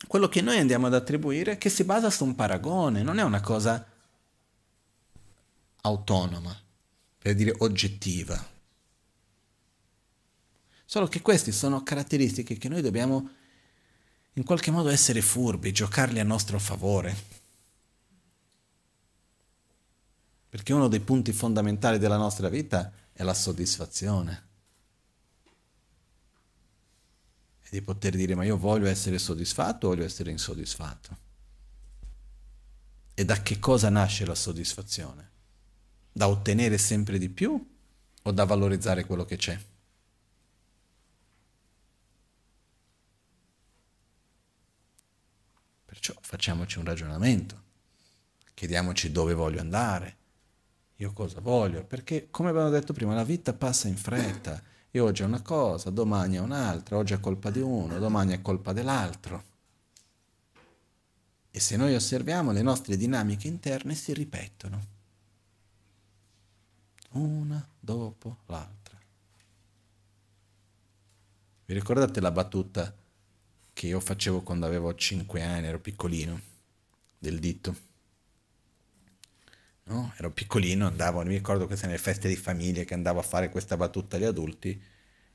quello che noi andiamo ad attribuire che si basa su un paragone, non è una cosa autonoma, per dire oggettiva. Solo che queste sono caratteristiche che noi dobbiamo in qualche modo essere furbi, giocarli a nostro favore. Perché uno dei punti fondamentali della nostra vita è la soddisfazione. E di poter dire ma io voglio essere soddisfatto o voglio essere insoddisfatto. E da che cosa nasce la soddisfazione? Da ottenere sempre di più o da valorizzare quello che c'è? Perciò facciamoci un ragionamento, chiediamoci dove voglio andare, io cosa voglio, perché come abbiamo detto prima, la vita passa in fretta, e oggi è una cosa, domani è un'altra, oggi è colpa di uno, domani è colpa dell'altro. E se noi osserviamo, le nostre dinamiche interne si ripetono, una dopo l'altra. Vi ricordate la battuta? Che io facevo quando avevo 5 anni, ero piccolino, del dito. No? Ero piccolino, andavo, mi ricordo queste nelle feste di famiglia che andavo a fare questa battuta agli adulti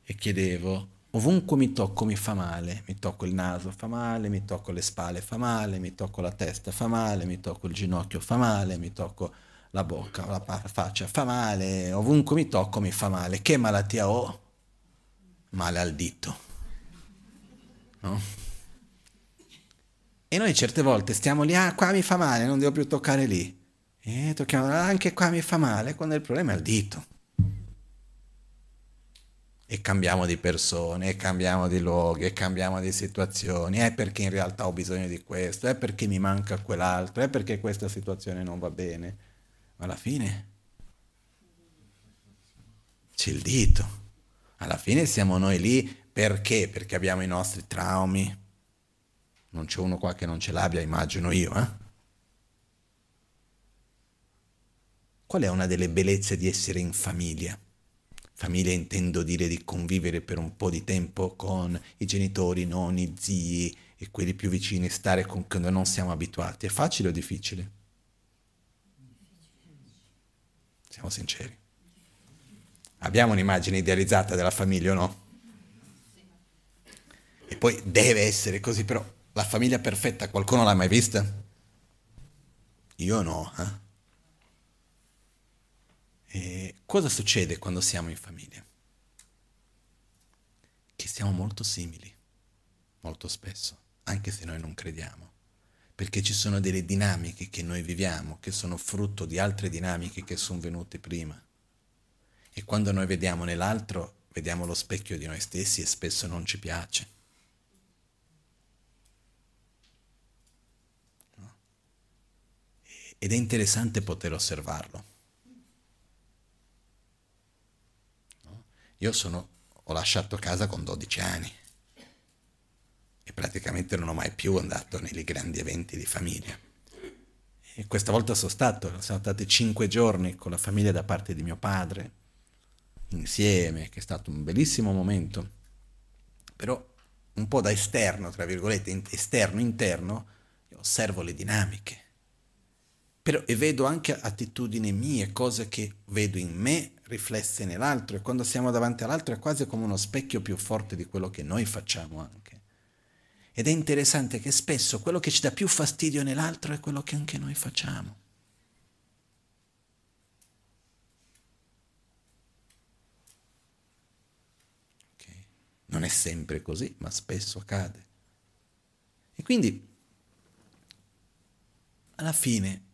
e chiedevo, ovunque mi tocco mi fa male, mi tocco il naso fa male, mi tocco le spalle fa male, mi tocco la testa fa male, mi tocco il ginocchio fa male, mi tocco la bocca, la faccia fa male, ovunque mi tocco mi fa male. Che malattia ho? Male al dito. No? E noi certe volte stiamo lì, ah qua mi fa male, non devo più toccare lì. E tocchiamo, ah, anche qua mi fa male, quando il problema è il dito. E cambiamo di persone, e cambiamo di luoghi, e cambiamo di situazioni. È perché in realtà ho bisogno di questo, è perché mi manca quell'altro, è perché questa situazione non va bene. Ma alla fine c'è il dito. Alla fine siamo noi lì perché? Perché abbiamo i nostri traumi. Non c'è uno qua che non ce l'abbia, immagino io, eh? Qual è una delle bellezze di essere in famiglia? Famiglia intendo dire di convivere per un po' di tempo con i genitori, i nonni, zii e quelli più vicini, stare con cui non siamo abituati. È facile o difficile? Siamo sinceri. Abbiamo un'immagine idealizzata della famiglia o no? E poi deve essere così, però la famiglia perfetta qualcuno l'ha mai vista? Io no. Eh? Cosa succede quando siamo in famiglia? Che siamo molto simili, molto spesso, anche se noi non crediamo, perché ci sono delle dinamiche che noi viviamo, che sono frutto di altre dinamiche che sono venute prima. E quando noi vediamo nell'altro, vediamo lo specchio di noi stessi e spesso non ci piace. Ed è interessante poter osservarlo. Io sono, ho lasciato casa con 12 anni e praticamente non ho mai più andato nei grandi eventi di famiglia. E questa volta sono stato, sono stati cinque giorni con la famiglia da parte di mio padre, insieme, che è stato un bellissimo momento, però un po' da esterno, tra virgolette, esterno, interno, osservo le dinamiche però, e vedo anche attitudini mie, cose che vedo in me riflesse nell'altro e quando siamo davanti all'altro è quasi come uno specchio più forte di quello che noi facciamo anche. Ed è interessante che spesso quello che ci dà più fastidio nell'altro è quello che anche noi facciamo. Okay. Non è sempre così, ma spesso accade. E quindi, alla fine,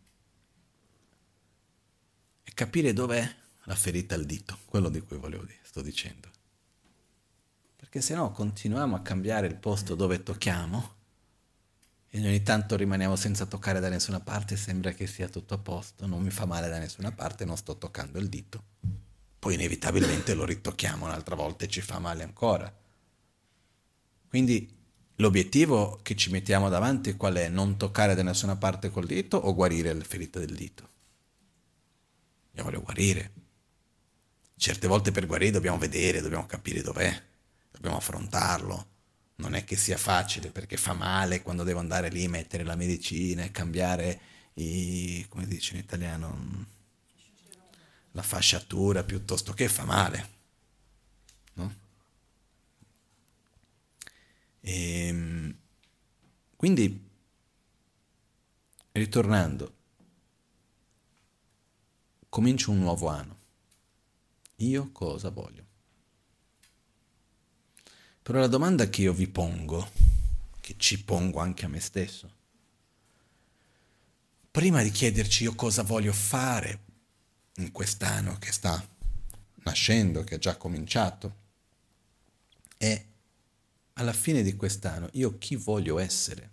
capire dov'è la ferita al dito, quello di cui volevo dire, sto dicendo. Perché se no continuiamo a cambiare il posto dove tocchiamo e ogni tanto rimaniamo senza toccare da nessuna parte, sembra che sia tutto a posto, non mi fa male da nessuna parte, non sto toccando il dito. Poi inevitabilmente lo ritocchiamo un'altra volta e ci fa male ancora. Quindi l'obiettivo che ci mettiamo davanti qual è? Non toccare da nessuna parte col dito o guarire le ferite del dito? Io voglio guarire. Certe volte per guarire dobbiamo vedere, dobbiamo capire dov'è, dobbiamo affrontarlo, non è che sia facile perché fa male quando devo andare lì, mettere la medicina e cambiare i, come dice in italiano, la fasciatura piuttosto che fa male. No? E, ehm, quindi, ritornando, comincio un nuovo anno. Io cosa voglio? Però la domanda che io vi pongo, che ci pongo anche a me stesso, prima di chiederci io cosa voglio fare in quest'anno che sta nascendo, che ha già cominciato, è alla fine di quest'anno io chi voglio essere?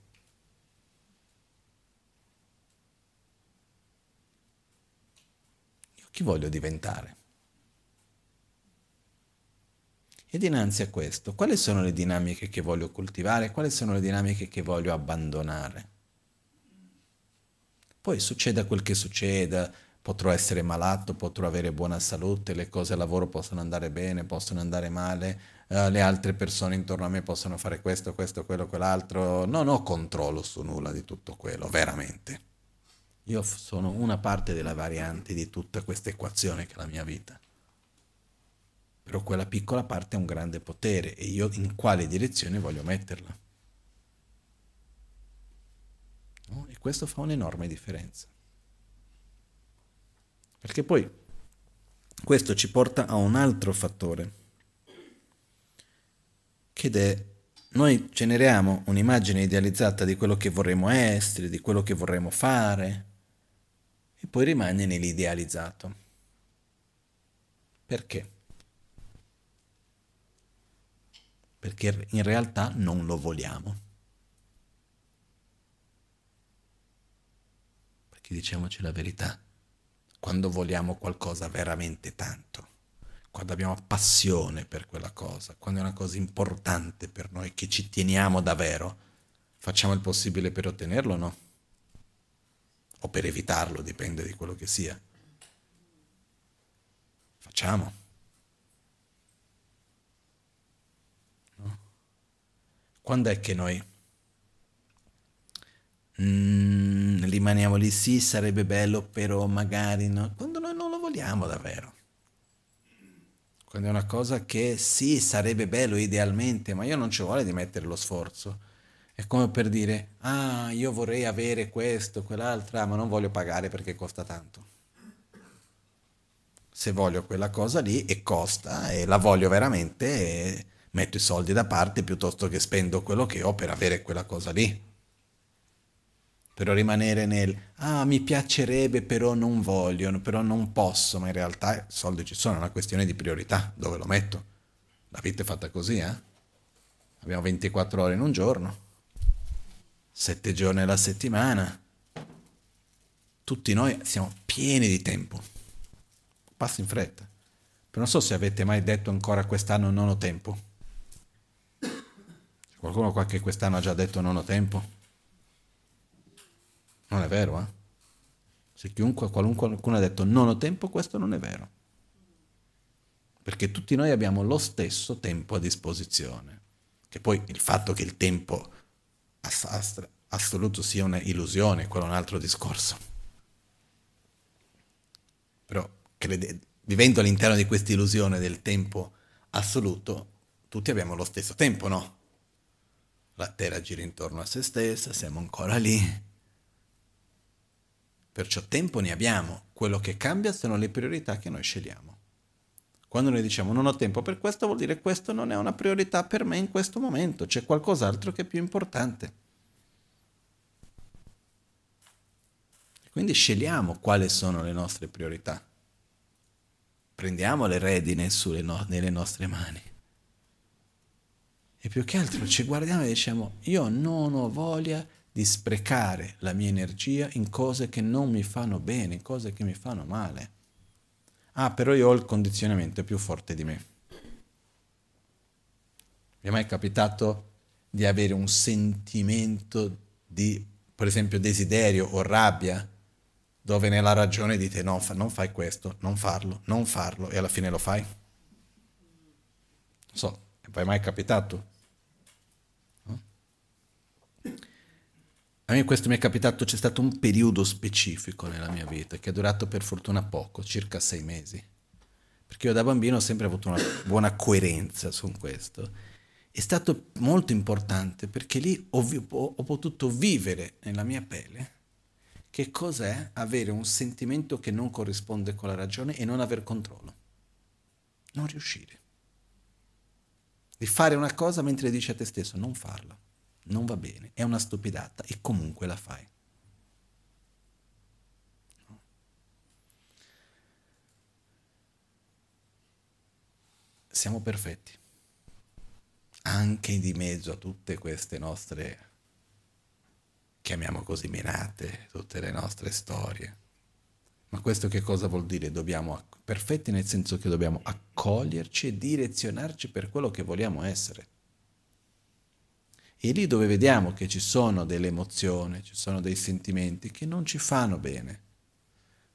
Io chi voglio diventare? E dinanzi a questo, quali sono le dinamiche che voglio coltivare? Quali sono le dinamiche che voglio abbandonare? Poi succeda quel che succeda, potrò essere malato, potrò avere buona salute, le cose al lavoro possono andare bene, possono andare male, uh, le altre persone intorno a me possono fare questo, questo, quello, quell'altro. Non ho controllo su nulla di tutto quello, veramente. Io sono una parte della variante di tutta questa equazione che è la mia vita però quella piccola parte ha un grande potere e io in quale direzione voglio metterla. No? E questo fa un'enorme differenza. Perché poi questo ci porta a un altro fattore, che è noi generiamo un'immagine idealizzata di quello che vorremmo essere, di quello che vorremmo fare, e poi rimane nell'idealizzato. Perché? perché in realtà non lo vogliamo. Perché diciamoci la verità, quando vogliamo qualcosa veramente tanto, quando abbiamo passione per quella cosa, quando è una cosa importante per noi, che ci teniamo davvero, facciamo il possibile per ottenerlo o no? O per evitarlo, dipende di quello che sia. Facciamo. quando è che noi mm, rimaniamo lì? Sì, sarebbe bello, però magari no. Quando noi non lo vogliamo davvero. Quando è una cosa che sì, sarebbe bello idealmente, ma io non ci vuole di mettere lo sforzo. È come per dire, ah, io vorrei avere questo, quell'altro, ah, ma non voglio pagare perché costa tanto. Se voglio quella cosa lì e costa e la voglio veramente, metto i soldi da parte piuttosto che spendo quello che ho per avere quella cosa lì. Però rimanere nel, ah mi piacerebbe però non voglio, però non posso, ma in realtà i soldi ci sono, è una questione di priorità, dove lo metto? La vita è fatta così, eh? Abbiamo 24 ore in un giorno, 7 giorni alla settimana, tutti noi siamo pieni di tempo, passa in fretta. Però non so se avete mai detto ancora quest'anno non ho tempo. Qualcuno qua che quest'anno ha già detto non ho tempo? Non è vero, eh? Se chiunque, qualunque, qualcuno ha detto non ho tempo, questo non è vero. Perché tutti noi abbiamo lo stesso tempo a disposizione. Che poi il fatto che il tempo assoluto sia un'illusione, quello è un altro discorso. Però crede, vivendo all'interno di questa illusione del tempo assoluto, tutti abbiamo lo stesso tempo, no? la Terra gira intorno a se stessa, siamo ancora lì. Perciò tempo ne abbiamo, quello che cambia sono le priorità che noi scegliamo. Quando noi diciamo non ho tempo per questo, vuol dire questo non è una priorità per me in questo momento, c'è qualcos'altro che è più importante. Quindi scegliamo quali sono le nostre priorità. Prendiamo le redine no- nelle nostre mani. E più che altro ci guardiamo e diciamo, io non ho voglia di sprecare la mia energia in cose che non mi fanno bene, in cose che mi fanno male. Ah, però io ho il condizionamento più forte di me. Vi è mai capitato di avere un sentimento di, per esempio, desiderio o rabbia, dove nella ragione dite no, non fai questo, non farlo, non farlo, e alla fine lo fai? Non so, è mai capitato? A me questo mi è capitato, c'è stato un periodo specifico nella mia vita che è durato per fortuna poco, circa sei mesi. Perché io da bambino ho sempre avuto una buona coerenza su questo. È stato molto importante perché lì ho, ho potuto vivere nella mia pelle che cos'è avere un sentimento che non corrisponde con la ragione e non aver controllo. Non riuscire. Di fare una cosa mentre dici a te stesso non farla non va bene, è una stupidata e comunque la fai. Siamo perfetti, anche di mezzo a tutte queste nostre, chiamiamo così, menate, tutte le nostre storie. Ma questo che cosa vuol dire? Dobbiamo, perfetti nel senso che dobbiamo accoglierci e direzionarci per quello che vogliamo essere. E lì dove vediamo che ci sono delle emozioni, ci sono dei sentimenti che non ci fanno bene,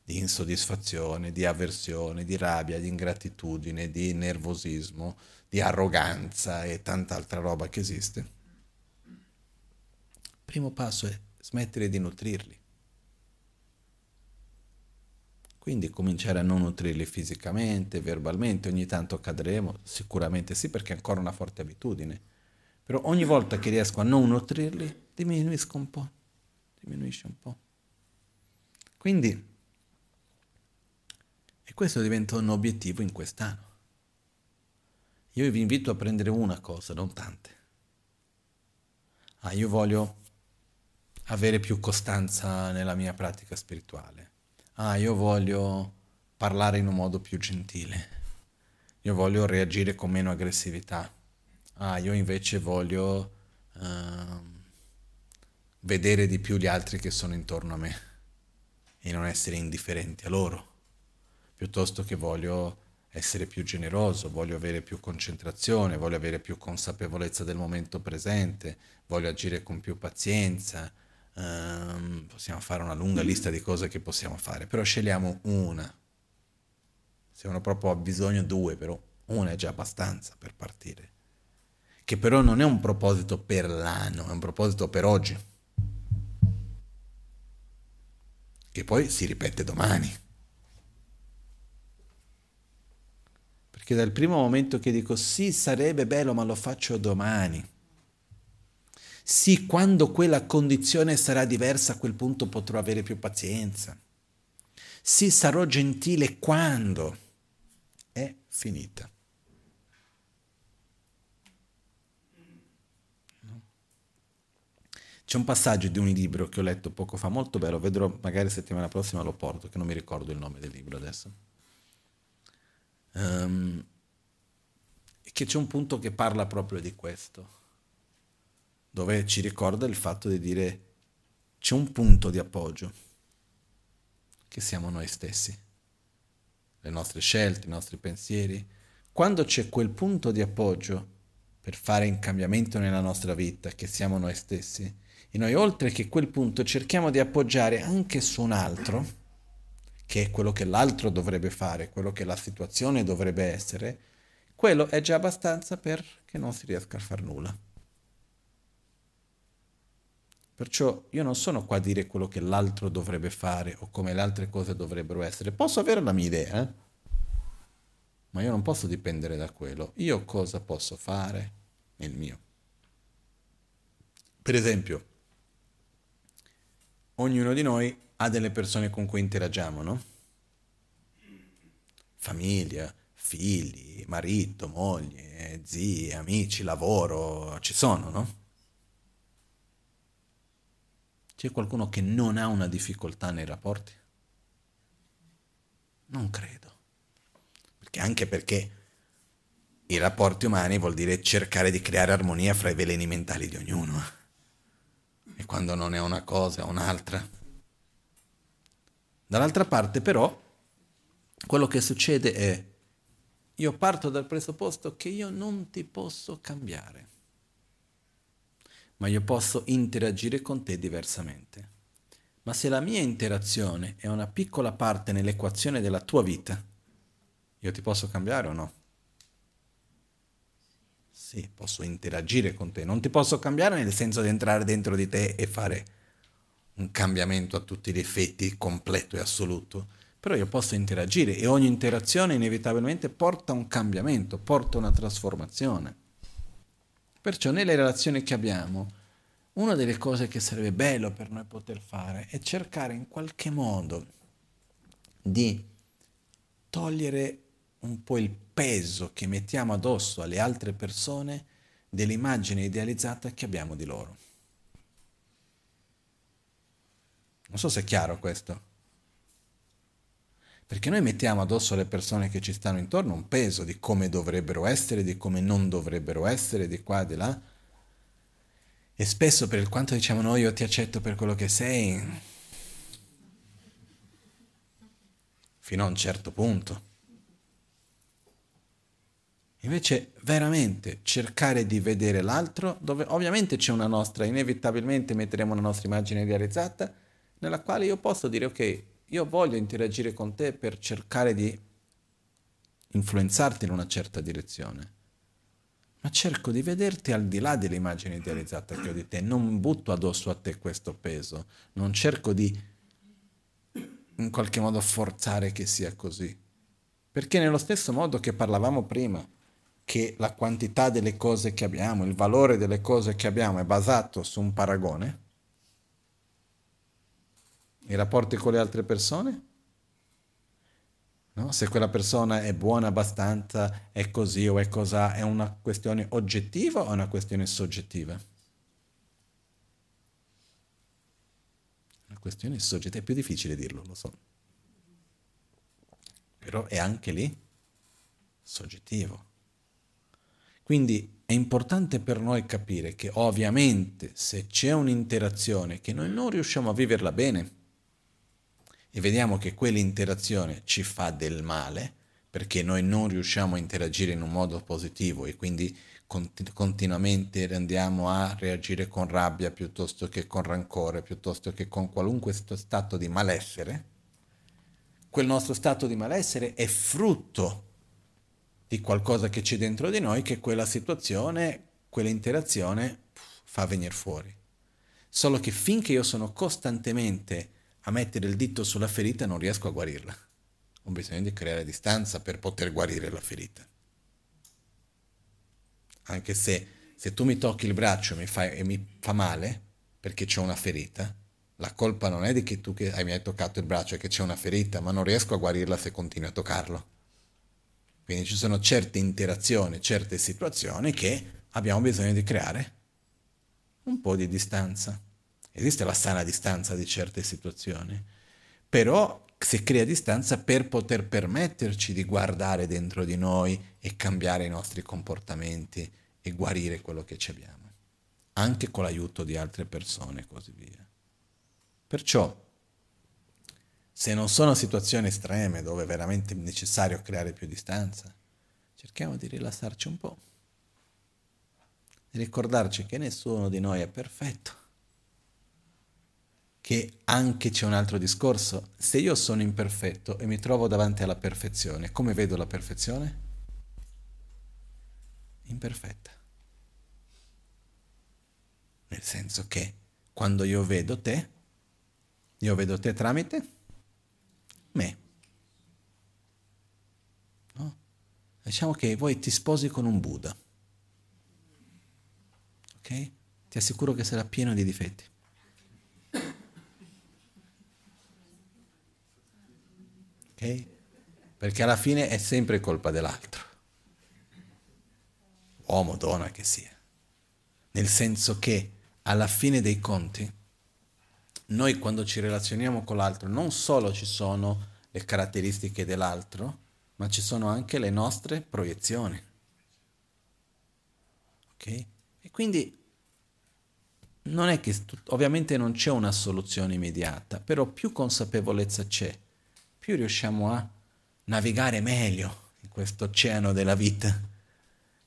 di insoddisfazione, di avversione, di rabbia, di ingratitudine, di nervosismo, di arroganza e tanta altra roba che esiste. Il primo passo è smettere di nutrirli. Quindi cominciare a non nutrirli fisicamente, verbalmente, ogni tanto cadremo, sicuramente sì perché è ancora una forte abitudine però ogni volta che riesco a non nutrirli, diminuisco un po', diminuisce un po'. Quindi, e questo diventa un obiettivo in quest'anno. Io vi invito a prendere una cosa, non tante. Ah, io voglio avere più costanza nella mia pratica spirituale. Ah, io voglio parlare in un modo più gentile. Io voglio reagire con meno aggressività ah, io invece voglio uh, vedere di più gli altri che sono intorno a me e non essere indifferenti a loro, piuttosto che voglio essere più generoso, voglio avere più concentrazione, voglio avere più consapevolezza del momento presente, voglio agire con più pazienza. Um, possiamo fare una lunga lista di cose che possiamo fare, però scegliamo una. Se uno proprio ha bisogno due, però una è già abbastanza per partire che però non è un proposito per l'anno, è un proposito per oggi, che poi si ripete domani. Perché dal primo momento che dico sì, sarebbe bello, ma lo faccio domani. Sì, quando quella condizione sarà diversa, a quel punto potrò avere più pazienza. Sì, sarò gentile quando è finita. C'è un passaggio di un libro che ho letto poco fa, molto bello, vedrò magari settimana prossima lo porto, che non mi ricordo il nome del libro adesso. Um, che c'è un punto che parla proprio di questo, dove ci ricorda il fatto di dire c'è un punto di appoggio, che siamo noi stessi, le nostre scelte, i nostri pensieri. Quando c'è quel punto di appoggio per fare un cambiamento nella nostra vita, che siamo noi stessi, e noi oltre che quel punto cerchiamo di appoggiare anche su un altro, che è quello che l'altro dovrebbe fare, quello che la situazione dovrebbe essere, quello è già abbastanza perché non si riesca a fare nulla. Perciò io non sono qua a dire quello che l'altro dovrebbe fare o come le altre cose dovrebbero essere. Posso avere la mia idea, eh? ma io non posso dipendere da quello. Io cosa posso fare nel mio? Per esempio, ognuno di noi ha delle persone con cui interagiamo, no? Famiglia, figli, marito, moglie, zii, amici, lavoro, ci sono, no? C'è qualcuno che non ha una difficoltà nei rapporti? Non credo. Perché anche perché i rapporti umani vuol dire cercare di creare armonia fra i veleni mentali di ognuno e quando non è una cosa è un'altra. Dall'altra parte però, quello che succede è, io parto dal presupposto che io non ti posso cambiare, ma io posso interagire con te diversamente. Ma se la mia interazione è una piccola parte nell'equazione della tua vita, io ti posso cambiare o no? Sì, posso interagire con te, non ti posso cambiare nel senso di entrare dentro di te e fare un cambiamento a tutti gli effetti completo e assoluto, però io posso interagire e ogni interazione inevitabilmente porta un cambiamento, porta una trasformazione. Perciò nelle relazioni che abbiamo, una delle cose che sarebbe bello per noi poter fare è cercare in qualche modo di togliere un po' il peso che mettiamo addosso alle altre persone dell'immagine idealizzata che abbiamo di loro. Non so se è chiaro questo. Perché noi mettiamo addosso alle persone che ci stanno intorno un peso di come dovrebbero essere, di come non dovrebbero essere, di qua, di là. E spesso per quanto diciamo noi io ti accetto per quello che sei, fino a un certo punto. Invece veramente cercare di vedere l'altro, dove ovviamente c'è una nostra, inevitabilmente metteremo una nostra immagine idealizzata, nella quale io posso dire ok, io voglio interagire con te per cercare di influenzarti in una certa direzione, ma cerco di vederti al di là dell'immagine idealizzata che ho di te, non butto addosso a te questo peso, non cerco di in qualche modo forzare che sia così. Perché nello stesso modo che parlavamo prima, che la quantità delle cose che abbiamo, il valore delle cose che abbiamo è basato su un paragone, i rapporti con le altre persone? No? Se quella persona è buona abbastanza, è così o è cos'ha, è una questione oggettiva o una questione soggettiva? Una questione soggettiva, è più difficile dirlo, lo so. Però è anche lì soggettivo. Quindi è importante per noi capire che ovviamente se c'è un'interazione che noi non riusciamo a viverla bene, e vediamo che quell'interazione ci fa del male perché noi non riusciamo a interagire in un modo positivo e quindi continu- continuamente andiamo a reagire con rabbia piuttosto che con rancore, piuttosto che con qualunque stato di malessere, quel nostro stato di malessere è frutto di qualcosa che c'è dentro di noi che quella situazione, quell'interazione fa venire fuori. Solo che finché io sono costantemente a mettere il dito sulla ferita non riesco a guarirla. Ho bisogno di creare distanza per poter guarire la ferita. Anche se, se tu mi tocchi il braccio e mi, fai, e mi fa male perché c'è una ferita, la colpa non è di che tu che hai, mi hai toccato il braccio e che c'è una ferita, ma non riesco a guarirla se continui a toccarlo. Quindi ci sono certe interazioni, certe situazioni che abbiamo bisogno di creare un po' di distanza. Esiste la sana distanza di certe situazioni, però si crea distanza per poter permetterci di guardare dentro di noi e cambiare i nostri comportamenti e guarire quello che ci abbiamo, anche con l'aiuto di altre persone e così via. Perciò, se non sono situazioni estreme dove è veramente necessario creare più distanza, cerchiamo di rilassarci un po', di ricordarci che nessuno di noi è perfetto che anche c'è un altro discorso. Se io sono imperfetto e mi trovo davanti alla perfezione, come vedo la perfezione? Imperfetta. Nel senso che quando io vedo te, io vedo te tramite me. No? Diciamo che vuoi ti sposi con un Buddha. Ok? Ti assicuro che sarà pieno di difetti. ok? Perché alla fine è sempre colpa dell'altro, uomo, donna che sia. Nel senso che alla fine dei conti, noi quando ci relazioniamo con l'altro, non solo ci sono le caratteristiche dell'altro, ma ci sono anche le nostre proiezioni. Ok? E quindi non è che ovviamente non c'è una soluzione immediata, però più consapevolezza c'è più riusciamo a navigare meglio in questo oceano della vita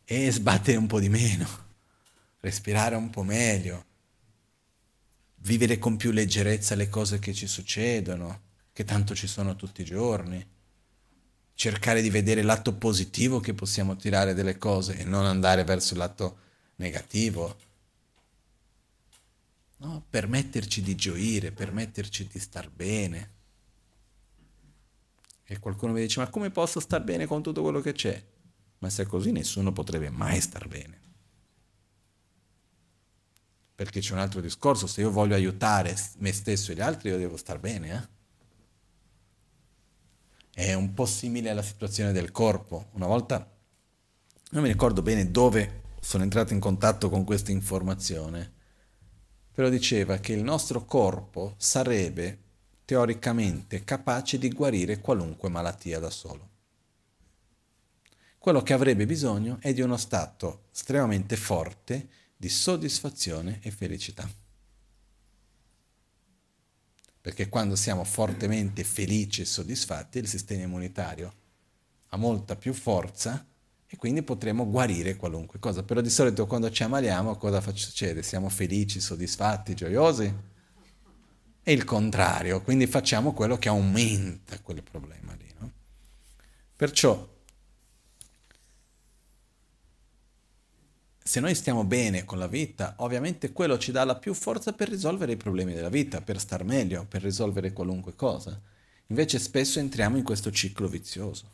e sbattere un po' di meno, respirare un po' meglio, vivere con più leggerezza le cose che ci succedono, che tanto ci sono tutti i giorni, cercare di vedere il lato positivo che possiamo tirare delle cose e non andare verso il lato negativo. no? permetterci di gioire, permetterci di star bene. E qualcuno mi dice, ma come posso star bene con tutto quello che c'è? Ma se è così nessuno potrebbe mai star bene. Perché c'è un altro discorso, se io voglio aiutare me stesso e gli altri, io devo star bene. Eh? È un po' simile alla situazione del corpo. Una volta, non mi ricordo bene dove sono entrato in contatto con questa informazione, però diceva che il nostro corpo sarebbe teoricamente capace di guarire qualunque malattia da solo. Quello che avrebbe bisogno è di uno stato estremamente forte di soddisfazione e felicità. Perché quando siamo fortemente felici e soddisfatti, il sistema immunitario ha molta più forza e quindi potremo guarire qualunque cosa. Però di solito quando ci ammaliamo cosa succede? Siamo felici, soddisfatti, gioiosi? è il contrario, quindi facciamo quello che aumenta quel problema lì. No? Perciò, se noi stiamo bene con la vita, ovviamente quello ci dà la più forza per risolvere i problemi della vita, per star meglio, per risolvere qualunque cosa. Invece spesso entriamo in questo ciclo vizioso.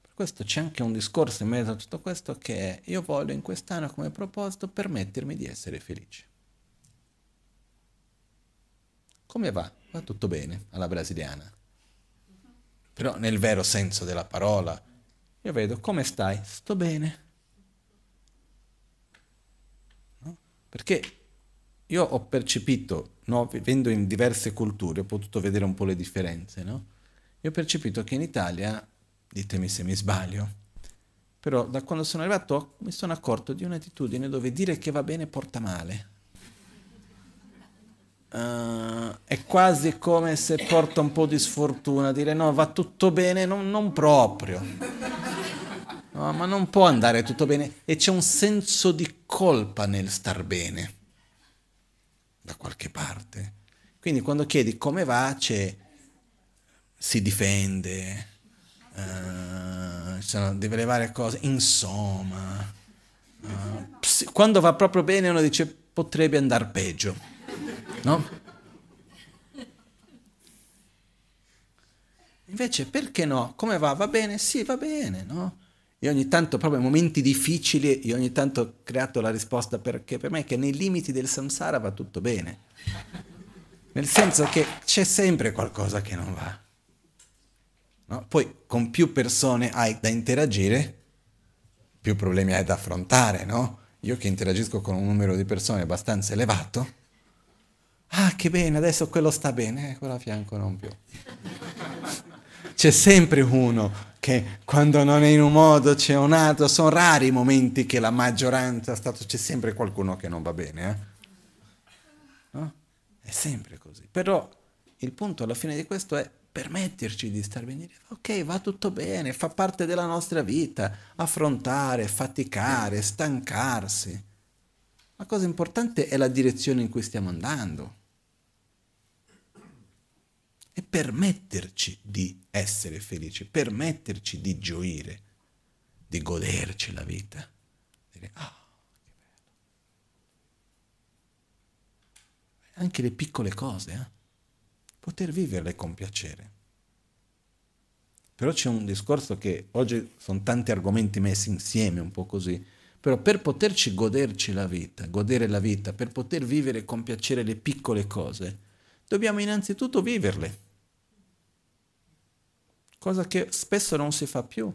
Per questo c'è anche un discorso in mezzo a tutto questo che è io voglio in quest'anno come proposito permettermi di essere felice. Come va? Va tutto bene alla brasiliana. Però nel vero senso della parola, io vedo come stai? Sto bene. Perché io ho percepito, no, vivendo in diverse culture, ho potuto vedere un po' le differenze, no? Io ho percepito che in Italia, ditemi se mi sbaglio, però da quando sono arrivato mi sono accorto di un'attitudine dove dire che va bene porta male. Uh, è quasi come se porta un po' di sfortuna, dire no, va tutto bene, non, non proprio. No, ma non può andare tutto bene. E c'è un senso di colpa nel star bene, da qualche parte. Quindi quando chiedi come va, c'è, si difende, uh, sono delle varie cose, insomma. Uh, quando va proprio bene uno dice potrebbe andare peggio. No? Invece perché no? Come va? Va bene? Sì, va bene, no? E ogni tanto, proprio in momenti difficili, io ogni tanto ho creato la risposta perché per me è che nei limiti del samsara va tutto bene. Nel senso che c'è sempre qualcosa che non va. No? Poi con più persone hai da interagire, più problemi hai da affrontare, no? Io che interagisco con un numero di persone abbastanza elevato, Ah, che bene, adesso quello sta bene, eh, quello a fianco non più. C'è sempre uno che quando non è in un modo c'è un altro, sono rari i momenti che la maggioranza stato, c'è sempre qualcuno che non va bene. Eh? No? È sempre così. Però il punto alla fine di questo è permetterci di star bene, ok, va tutto bene, fa parte della nostra vita, affrontare, faticare, stancarsi. La cosa importante è la direzione in cui stiamo andando e permetterci di essere felici, permetterci di gioire, di goderci la vita. Dire, ah, che bello. Anche le piccole cose, eh? poter viverle con piacere. Però c'è un discorso che oggi sono tanti argomenti messi insieme, un po' così, però per poterci goderci la vita, godere la vita, per poter vivere con piacere le piccole cose, dobbiamo innanzitutto viverle, cosa che spesso non si fa più.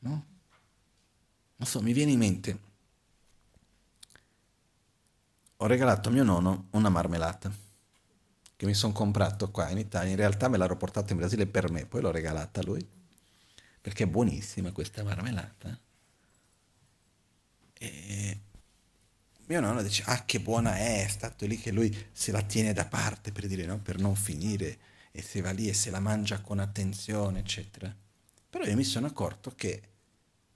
No? Non so, mi viene in mente, ho regalato a mio nonno una marmellata che mi sono comprato qua in Italia, in realtà me l'ero portata in Brasile per me, poi l'ho regalata a lui, perché è buonissima questa marmellata. E mio nonno dice, ah che buona è, è stato lì che lui se la tiene da parte per dire no, per non finire, e se va lì e se la mangia con attenzione, eccetera. Però io mi sono accorto che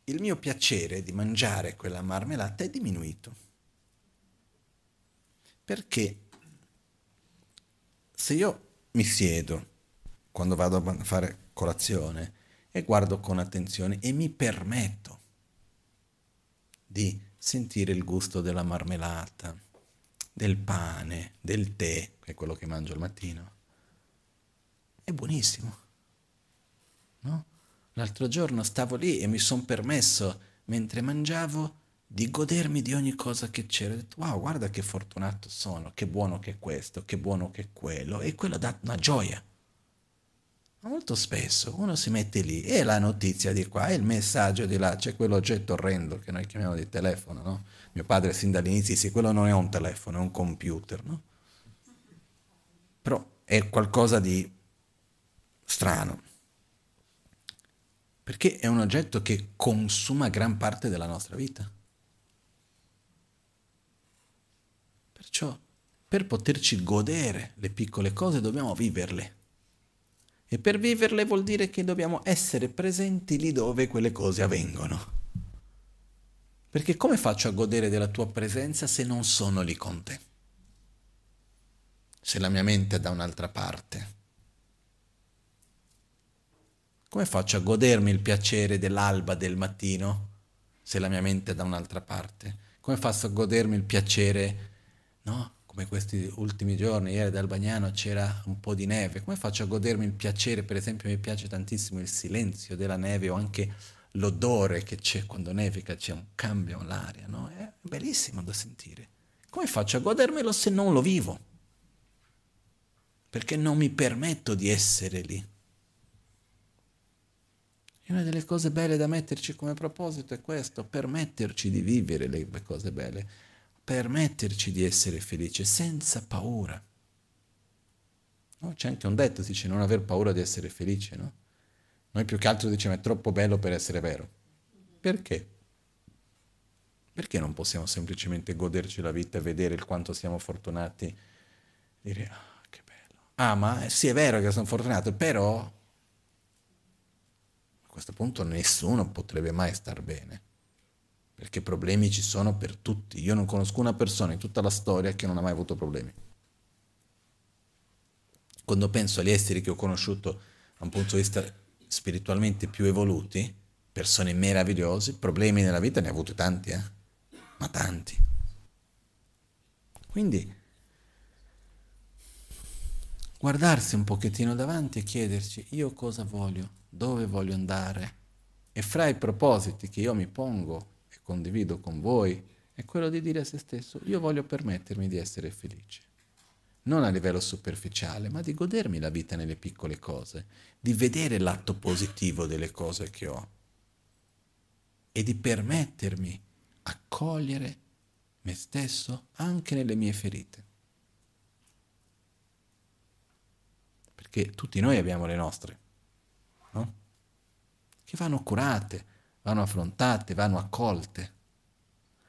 il mio piacere di mangiare quella marmellata è diminuito. Perché se io mi siedo quando vado a fare colazione e guardo con attenzione e mi permetto di sentire il gusto della marmellata, del pane, del tè, che è quello che mangio al mattino. È buonissimo. No? L'altro giorno stavo lì e mi sono permesso, mentre mangiavo, di godermi di ogni cosa che c'era. Ho detto, wow, guarda che fortunato sono, che buono che è questo, che buono che è quello. E quello dà una gioia. Molto spesso uno si mette lì e la notizia di qua, e il messaggio di là, c'è quell'oggetto orrendo che noi chiamiamo di telefono, no? Mio padre sin dall'inizio disse, quello non è un telefono, è un computer, no? Però è qualcosa di strano perché è un oggetto che consuma gran parte della nostra vita. Perciò, per poterci godere le piccole cose, dobbiamo viverle. E per viverle vuol dire che dobbiamo essere presenti lì dove quelle cose avvengono. Perché come faccio a godere della tua presenza se non sono lì con te? Se la mia mente è da un'altra parte. Come faccio a godermi il piacere dell'alba del mattino se la mia mente è da un'altra parte? Come faccio a godermi il piacere, no? Come questi ultimi giorni, ieri ad Albagnano c'era un po' di neve. Come faccio a godermi il piacere? Per esempio mi piace tantissimo il silenzio della neve o anche l'odore che c'è quando nevica, c'è un cambio all'aria, no? È bellissimo da sentire. Come faccio a godermelo se non lo vivo? Perché non mi permetto di essere lì. E una delle cose belle da metterci come proposito è questo, permetterci di vivere le cose belle, permetterci di essere felici senza paura. No? C'è anche un detto, si dice non aver paura di essere felice, no? Noi più che altro diciamo è troppo bello per essere vero. Perché? Perché non possiamo semplicemente goderci la vita e vedere il quanto siamo fortunati? Dire, ah, che bello. Ah, ma sì, è vero che sono fortunato, però questo punto nessuno potrebbe mai star bene, perché problemi ci sono per tutti. Io non conosco una persona in tutta la storia che non ha mai avuto problemi. Quando penso agli esseri che ho conosciuto da un punto di vista spiritualmente più evoluti, persone meravigliose, problemi nella vita ne ho avuti tanti, eh? ma tanti. Quindi guardarsi un pochettino davanti e chiederci io cosa voglio dove voglio andare. E fra i propositi che io mi pongo condivido con voi è quello di dire a se stesso, io voglio permettermi di essere felice. Non a livello superficiale, ma di godermi la vita nelle piccole cose, di vedere l'atto positivo delle cose che ho e di permettermi accogliere me stesso anche nelle mie ferite. Perché tutti noi abbiamo le nostre no? che vanno curate, vanno affrontate, vanno accolte,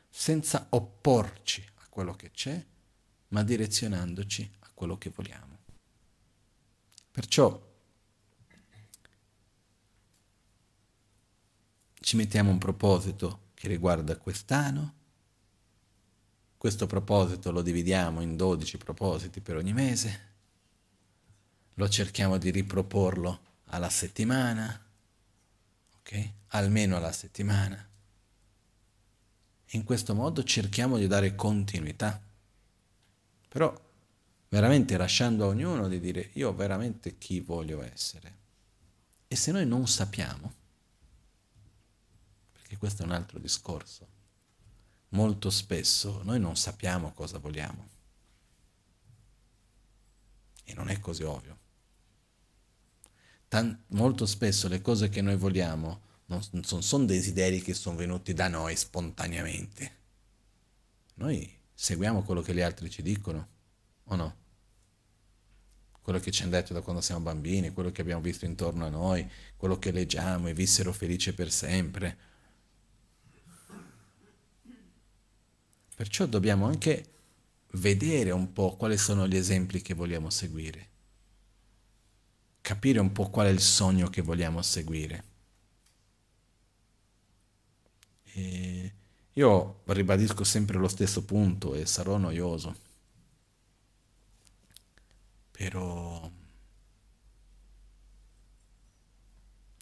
senza opporci a quello che c'è, ma direzionandoci a quello che vogliamo. Perciò ci mettiamo un proposito che riguarda quest'anno, questo proposito lo dividiamo in 12 propositi per ogni mese, lo cerchiamo di riproporlo alla settimana, ok? Almeno alla settimana. In questo modo cerchiamo di dare continuità. Però veramente lasciando a ognuno di dire io veramente chi voglio essere. E se noi non sappiamo, perché questo è un altro discorso, molto spesso noi non sappiamo cosa vogliamo. E non è così ovvio. Tan- molto spesso le cose che noi vogliamo non, non sono desideri che sono venuti da noi spontaneamente. Noi seguiamo quello che gli altri ci dicono, o no? Quello che ci hanno detto da quando siamo bambini, quello che abbiamo visto intorno a noi, quello che leggiamo e vissero felice per sempre. Perciò dobbiamo anche vedere un po' quali sono gli esempi che vogliamo seguire capire un po' qual è il sogno che vogliamo seguire. E io ribadisco sempre lo stesso punto e sarò noioso, però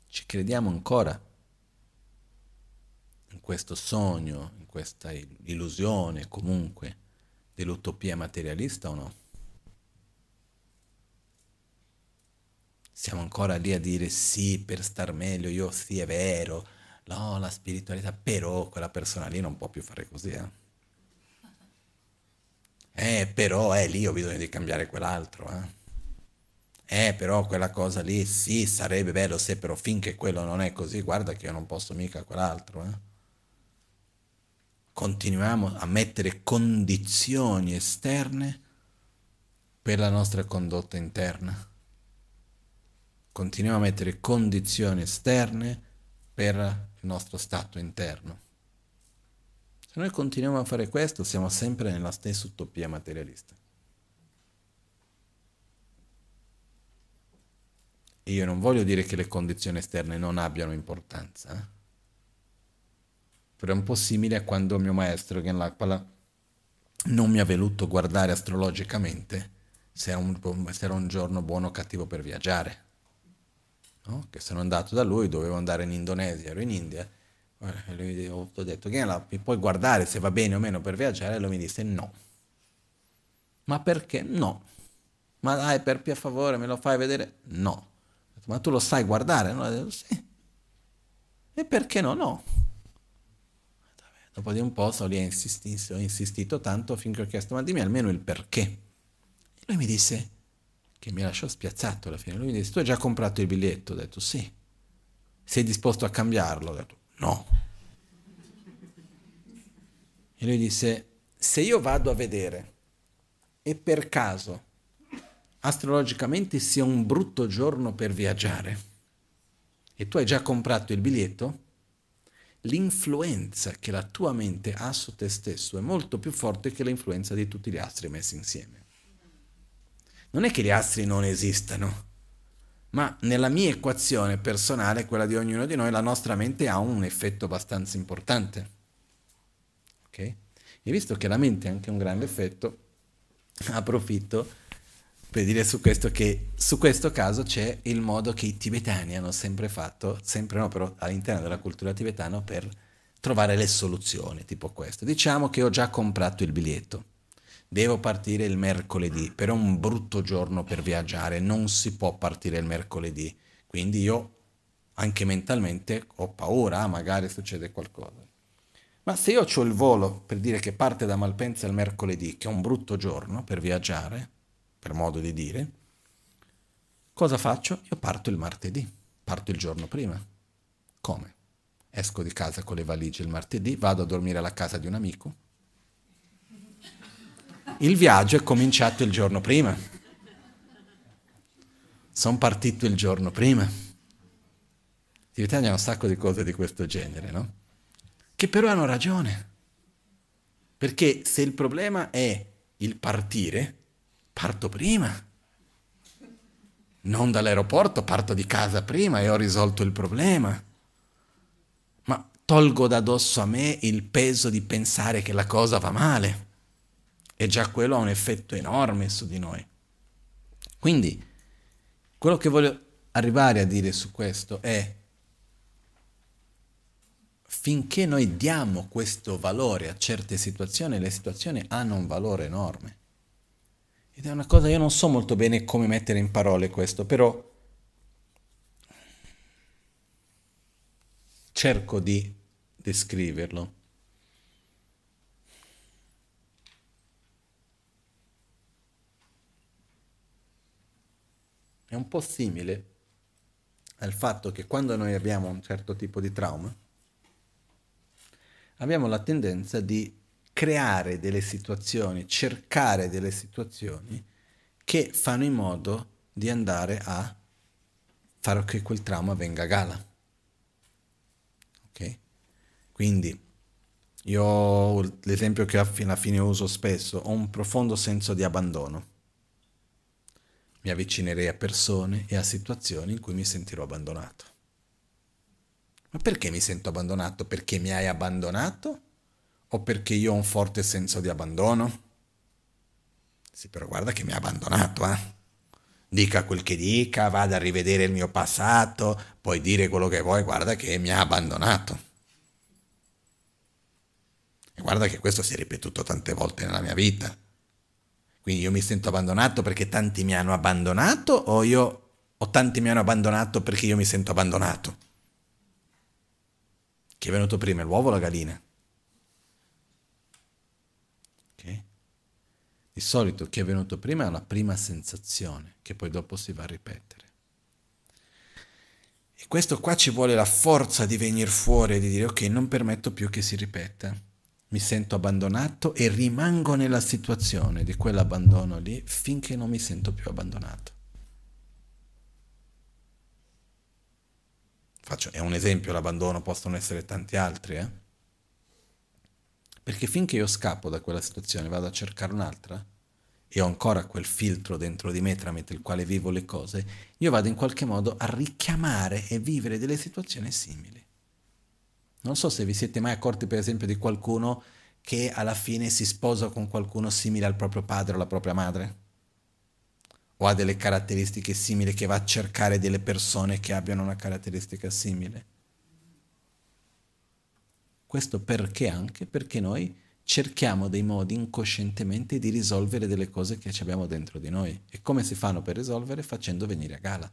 ci crediamo ancora in questo sogno, in questa illusione comunque dell'utopia materialista o no? Siamo ancora lì a dire sì per star meglio, io sì è vero, no, la spiritualità, però quella persona lì non può più fare così, eh. Eh, però, eh, lì ho bisogno di cambiare quell'altro, eh. Eh, però quella cosa lì, sì, sarebbe bello se però finché quello non è così, guarda che io non posso mica quell'altro, eh. Continuiamo a mettere condizioni esterne per la nostra condotta interna. Continuiamo a mettere condizioni esterne per il nostro stato interno. Se noi continuiamo a fare questo, siamo sempre nella stessa utopia materialista. E io non voglio dire che le condizioni esterne non abbiano importanza, eh? però è un po' simile a quando mio maestro Genlakpala non mi ha voluto guardare astrologicamente se era, un, se era un giorno buono o cattivo per viaggiare. No? Che sono andato da lui, dovevo andare in Indonesia, ero in India, e lui ho detto, mi puoi guardare se va bene o meno per viaggiare? E lui mi disse no. Ma perché? No. Ma dai, per più favore, me lo fai vedere? No. Ma tu lo sai guardare? No? Detto, sì. E perché no? No. Dopo di un po' so lì ho insistito, ho insistito tanto finché ho chiesto, ma dimmi almeno il perché. E lui mi disse, che mi lasciò spiazzato alla fine, lui mi disse, tu hai già comprato il biglietto? Ho detto, sì. Sei disposto a cambiarlo? Ho detto, no. E lui disse, se io vado a vedere e per caso astrologicamente sia un brutto giorno per viaggiare e tu hai già comprato il biglietto, l'influenza che la tua mente ha su te stesso è molto più forte che l'influenza di tutti gli astri messi insieme. Non è che gli astri non esistano, ma nella mia equazione personale, quella di ognuno di noi, la nostra mente ha un effetto abbastanza importante. Ok? E visto che la mente ha anche un grande effetto, [laughs] approfitto per dire su questo che su questo caso c'è il modo che i tibetani hanno sempre fatto, sempre no, però all'interno della cultura tibetana, per trovare le soluzioni, tipo questo. Diciamo che ho già comprato il biglietto devo partire il mercoledì, però è un brutto giorno per viaggiare, non si può partire il mercoledì, quindi io anche mentalmente ho paura, magari succede qualcosa. Ma se io ho il volo per dire che parte da Malpensa il mercoledì, che è un brutto giorno per viaggiare, per modo di dire, cosa faccio? Io parto il martedì, parto il giorno prima. Come? Esco di casa con le valigie il martedì, vado a dormire alla casa di un amico, il viaggio è cominciato il giorno prima. Sono partito il giorno prima. In Italia un sacco di cose di questo genere, no? Che però hanno ragione. Perché se il problema è il partire, parto prima. Non dall'aeroporto, parto di casa prima e ho risolto il problema. Ma tolgo da dosso a me il peso di pensare che la cosa va male. E già quello ha un effetto enorme su di noi. Quindi, quello che voglio arrivare a dire su questo è finché noi diamo questo valore a certe situazioni, le situazioni hanno un valore enorme. Ed è una cosa, io non so molto bene come mettere in parole questo, però cerco di descriverlo. È un po' simile al fatto che quando noi abbiamo un certo tipo di trauma, abbiamo la tendenza di creare delle situazioni, cercare delle situazioni che fanno in modo di andare a fare che quel trauma venga a gala. Ok? Quindi io l'esempio che alla fine uso spesso, ho un profondo senso di abbandono mi avvicinerei a persone e a situazioni in cui mi sentirò abbandonato. Ma perché mi sento abbandonato? Perché mi hai abbandonato? O perché io ho un forte senso di abbandono? Sì, però guarda che mi ha abbandonato, eh? Dica quel che dica, vada a rivedere il mio passato, puoi dire quello che vuoi, guarda che mi ha abbandonato. Guarda che questo si è ripetuto tante volte nella mia vita. Quindi io mi sento abbandonato perché tanti mi hanno abbandonato o io o tanti mi hanno abbandonato perché io mi sento abbandonato? Chi è venuto prima, l'uovo o la gallina? Okay. Di solito chi è venuto prima è la prima sensazione, che poi dopo si va a ripetere. E questo qua ci vuole la forza di venire fuori e di dire ok, non permetto più che si ripeta. Mi sento abbandonato e rimango nella situazione di quell'abbandono lì finché non mi sento più abbandonato. Faccio, è un esempio l'abbandono, possono essere tanti altri, eh? Perché finché io scappo da quella situazione, vado a cercare un'altra, e ho ancora quel filtro dentro di me tramite il quale vivo le cose, io vado in qualche modo a richiamare e vivere delle situazioni simili. Non so se vi siete mai accorti per esempio di qualcuno che alla fine si sposa con qualcuno simile al proprio padre o alla propria madre o ha delle caratteristiche simili che va a cercare delle persone che abbiano una caratteristica simile. Questo perché anche? Perché noi cerchiamo dei modi incoscientemente di risolvere delle cose che abbiamo dentro di noi. E come si fanno per risolvere? Facendo venire a gala.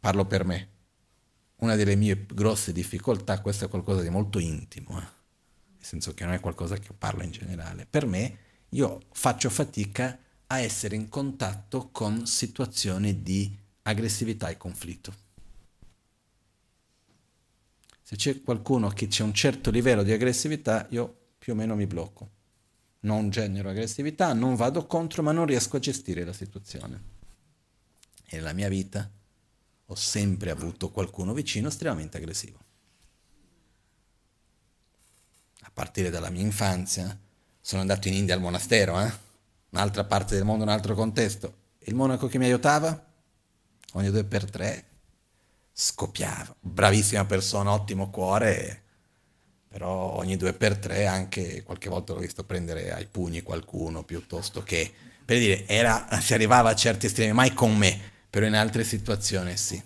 Parlo per me. Una delle mie grosse difficoltà, questo è qualcosa di molto intimo, eh? nel senso che non è qualcosa che parlo in generale. Per me, io faccio fatica a essere in contatto con situazioni di aggressività e conflitto. Se c'è qualcuno che c'è un certo livello di aggressività, io più o meno mi blocco. Non genero aggressività, non vado contro, ma non riesco a gestire la situazione. E nella mia vita ho sempre avuto qualcuno vicino estremamente aggressivo. A partire dalla mia infanzia, sono andato in India al monastero, eh? un'altra parte del mondo, un altro contesto. Il monaco che mi aiutava, ogni due per tre, scoppiava. Bravissima persona, ottimo cuore, però ogni due per tre anche qualche volta l'ho visto prendere ai pugni qualcuno piuttosto che, per dire, era, si arrivava a certi estremi, mai con me, però in altre situazioni sì.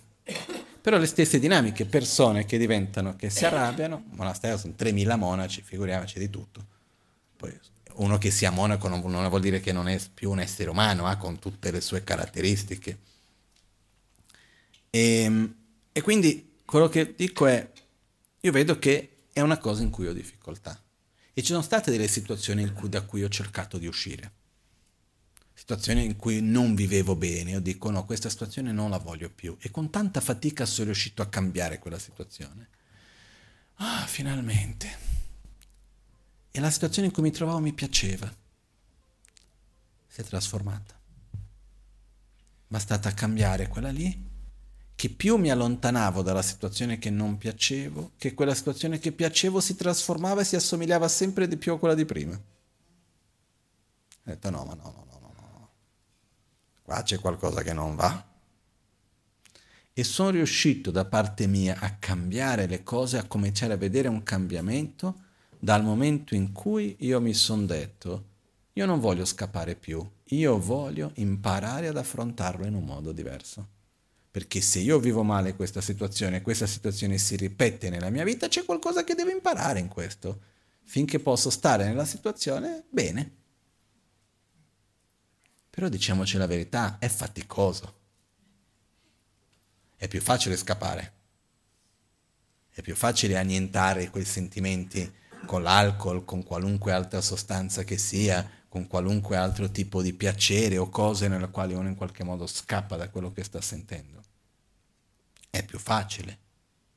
Però le stesse dinamiche, persone che diventano, che si arrabbiano, monastero sono 3.000 monaci, figuriamoci di tutto. Poi uno che sia monaco non, non vuol dire che non è più un essere umano, eh, con tutte le sue caratteristiche. E, ehm, e quindi quello che dico è, io vedo che è una cosa in cui ho difficoltà. E ci sono state delle situazioni cui, da cui ho cercato di uscire. Situazioni in cui non vivevo bene, io dico no, questa situazione non la voglio più. E con tanta fatica sono riuscito a cambiare quella situazione. Ah, finalmente. E la situazione in cui mi trovavo mi piaceva. Si è trasformata. Bastata cambiare quella lì che più mi allontanavo dalla situazione che non piacevo, che quella situazione che piacevo si trasformava e si assomigliava sempre di più a quella di prima. Ho detto no, ma no, no. Qua c'è qualcosa che non va. E sono riuscito da parte mia a cambiare le cose, a cominciare a vedere un cambiamento dal momento in cui io mi sono detto, io non voglio scappare più, io voglio imparare ad affrontarlo in un modo diverso. Perché se io vivo male questa situazione questa situazione si ripete nella mia vita, c'è qualcosa che devo imparare in questo. Finché posso stare nella situazione, bene. Però diciamoci la verità, è faticoso. È più facile scappare. È più facile annientare quei sentimenti con l'alcol, con qualunque altra sostanza che sia, con qualunque altro tipo di piacere o cose nella quali uno in qualche modo scappa da quello che sta sentendo. È più facile,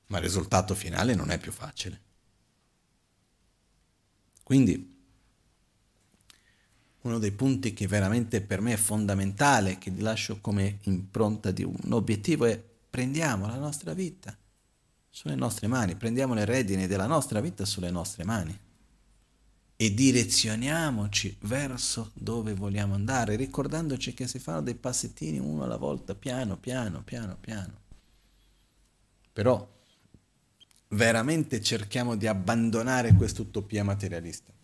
ma il risultato finale non è più facile. Quindi uno dei punti che veramente per me è fondamentale, che lascio come impronta di un obiettivo, è prendiamo la nostra vita sulle nostre mani, prendiamo le redini della nostra vita sulle nostre mani e direzioniamoci verso dove vogliamo andare, ricordandoci che si fanno dei passettini uno alla volta, piano, piano, piano, piano. Però veramente cerchiamo di abbandonare quest'utopia materialista.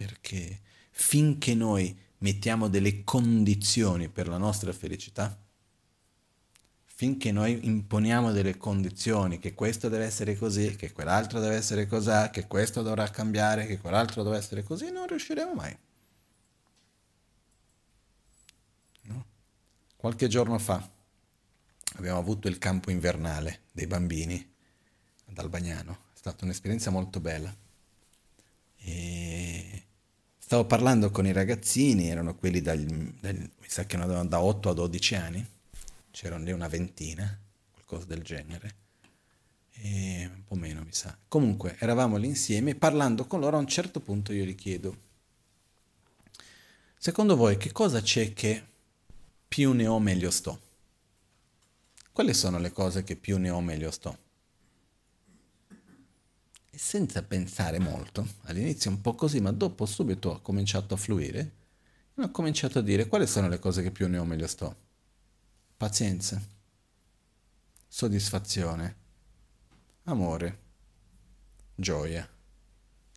Perché finché noi mettiamo delle condizioni per la nostra felicità, finché noi imponiamo delle condizioni, che questo deve essere così, che quell'altro deve essere così, che questo dovrà cambiare, che quell'altro deve essere così, non riusciremo mai. No? Qualche giorno fa abbiamo avuto il campo invernale dei bambini ad Albagnano, è stata un'esperienza molto bella. E stavo parlando con i ragazzini, erano quelli dal, dal, mi sa che avevano da 8 a 12 anni, c'erano lì una ventina, qualcosa del genere, e un po' meno mi sa. Comunque eravamo lì insieme parlando con loro, a un certo punto io gli chiedo, secondo voi che cosa c'è che più ne ho meglio sto? Quali sono le cose che più ne ho meglio sto? Senza pensare molto, all'inizio un po' così, ma dopo subito ho cominciato a fluire, e ho cominciato a dire quali sono le cose che più ne ho meglio sto pazienza, soddisfazione, amore, gioia,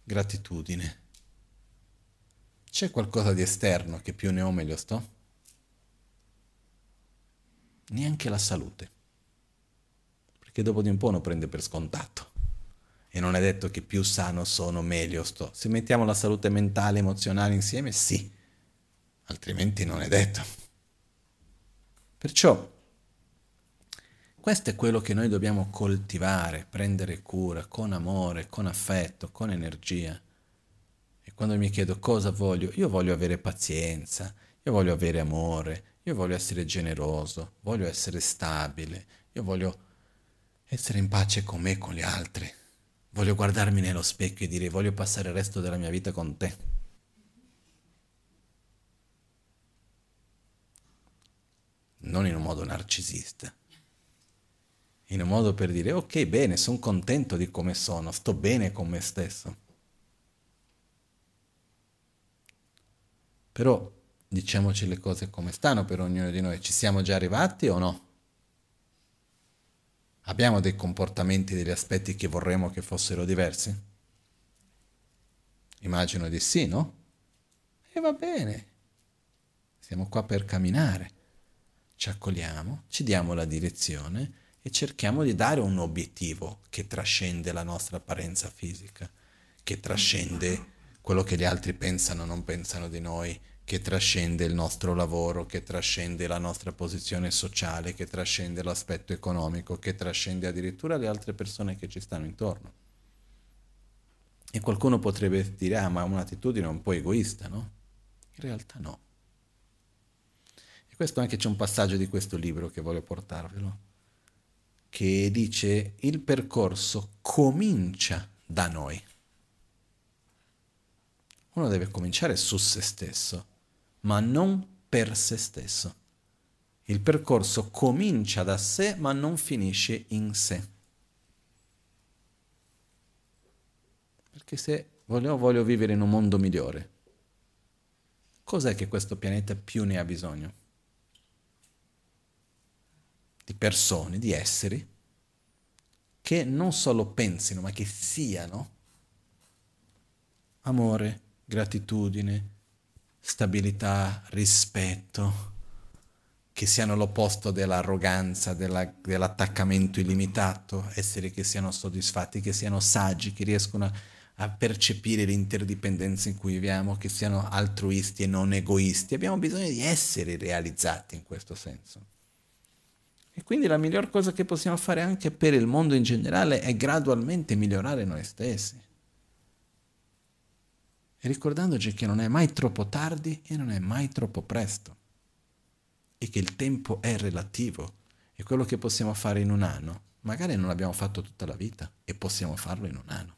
gratitudine. C'è qualcosa di esterno che più ne ho meglio sto? Neanche la salute, perché dopo di un po' uno prende per scontato. E non è detto che più sano sono, meglio sto. Se mettiamo la salute mentale e emozionale insieme, sì, altrimenti non è detto. Perciò questo è quello che noi dobbiamo coltivare, prendere cura con amore, con affetto, con energia. E quando mi chiedo cosa voglio, io voglio avere pazienza, io voglio avere amore, io voglio essere generoso, voglio essere stabile, io voglio essere in pace con me e con gli altri. Voglio guardarmi nello specchio e dire voglio passare il resto della mia vita con te. non in un modo narcisista, in un modo per dire ok, bene, sono contento di come sono, sto bene con me stesso. Però diciamoci le cose come stanno per ognuno di noi, ci siamo già arrivati o no? Abbiamo dei comportamenti, degli aspetti che vorremmo che fossero diversi? Immagino di sì, no? E va bene, siamo qua per camminare ci accogliamo, ci diamo la direzione e cerchiamo di dare un obiettivo che trascende la nostra apparenza fisica, che trascende quello che gli altri pensano o non pensano di noi, che trascende il nostro lavoro, che trascende la nostra posizione sociale, che trascende l'aspetto economico, che trascende addirittura le altre persone che ci stanno intorno. E qualcuno potrebbe dire, ah, ma un'attitudine un po' egoista, no? In realtà no. E questo anche c'è un passaggio di questo libro che voglio portarvelo, che dice il percorso comincia da noi. Uno deve cominciare su se stesso, ma non per se stesso. Il percorso comincia da sé, ma non finisce in sé. Perché se voglio, voglio vivere in un mondo migliore, cos'è che questo pianeta più ne ha bisogno? di persone, di esseri, che non solo pensino, ma che siano amore, gratitudine, stabilità, rispetto, che siano l'opposto dell'arroganza, della, dell'attaccamento illimitato, esseri che siano soddisfatti, che siano saggi, che riescono a, a percepire l'interdipendenza in cui viviamo, che siano altruisti e non egoisti. Abbiamo bisogno di essere realizzati in questo senso. E quindi la miglior cosa che possiamo fare anche per il mondo in generale è gradualmente migliorare noi stessi. E ricordandoci che non è mai troppo tardi e non è mai troppo presto. E che il tempo è relativo. E quello che possiamo fare in un anno, magari non l'abbiamo fatto tutta la vita e possiamo farlo in un anno.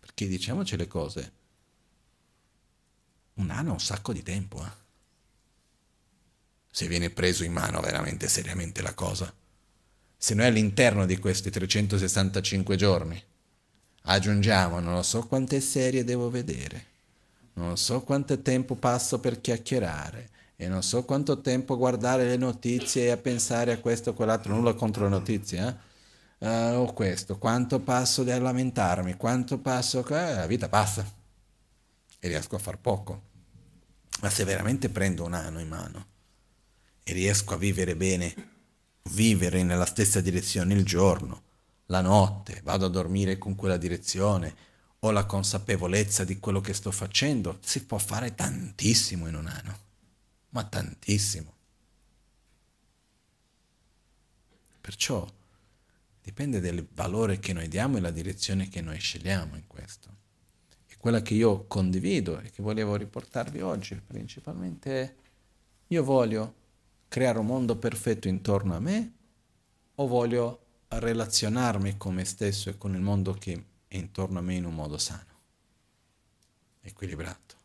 Perché diciamoci le cose, un anno è un sacco di tempo, eh? se viene preso in mano veramente seriamente la cosa. Se noi all'interno di questi 365 giorni aggiungiamo non lo so quante serie devo vedere, non so quanto tempo passo per chiacchierare e non so quanto tempo guardare le notizie e a pensare a questo o quell'altro, nulla contro le notizie, eh? Uh, o questo, quanto passo a lamentarmi, quanto passo, eh, la vita passa e riesco a far poco. Ma se veramente prendo un anno in mano e riesco a vivere bene, vivere nella stessa direzione il giorno, la notte, vado a dormire con quella direzione, ho la consapevolezza di quello che sto facendo, si può fare tantissimo in un anno, ma tantissimo. Perciò dipende dal valore che noi diamo e la direzione che noi scegliamo in questo. E quella che io condivido e che volevo riportarvi oggi principalmente è io voglio creare un mondo perfetto intorno a me o voglio relazionarmi con me stesso e con il mondo che è intorno a me in un modo sano, equilibrato.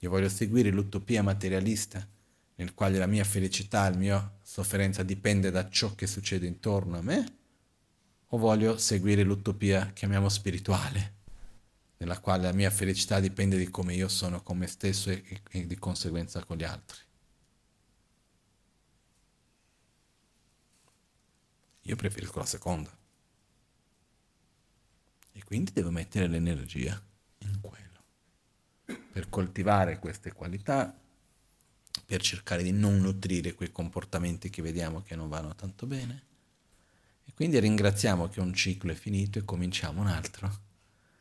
Io voglio seguire l'utopia materialista nel quale la mia felicità, la mia sofferenza dipende da ciò che succede intorno a me, o voglio seguire l'utopia, chiamiamo spirituale, nella quale la mia felicità dipende di come io sono con me stesso e, e, e di conseguenza con gli altri. Io preferisco la seconda. E quindi devo mettere l'energia in quello. Per coltivare queste qualità, per cercare di non nutrire quei comportamenti che vediamo che non vanno tanto bene. E quindi ringraziamo che un ciclo è finito e cominciamo un altro.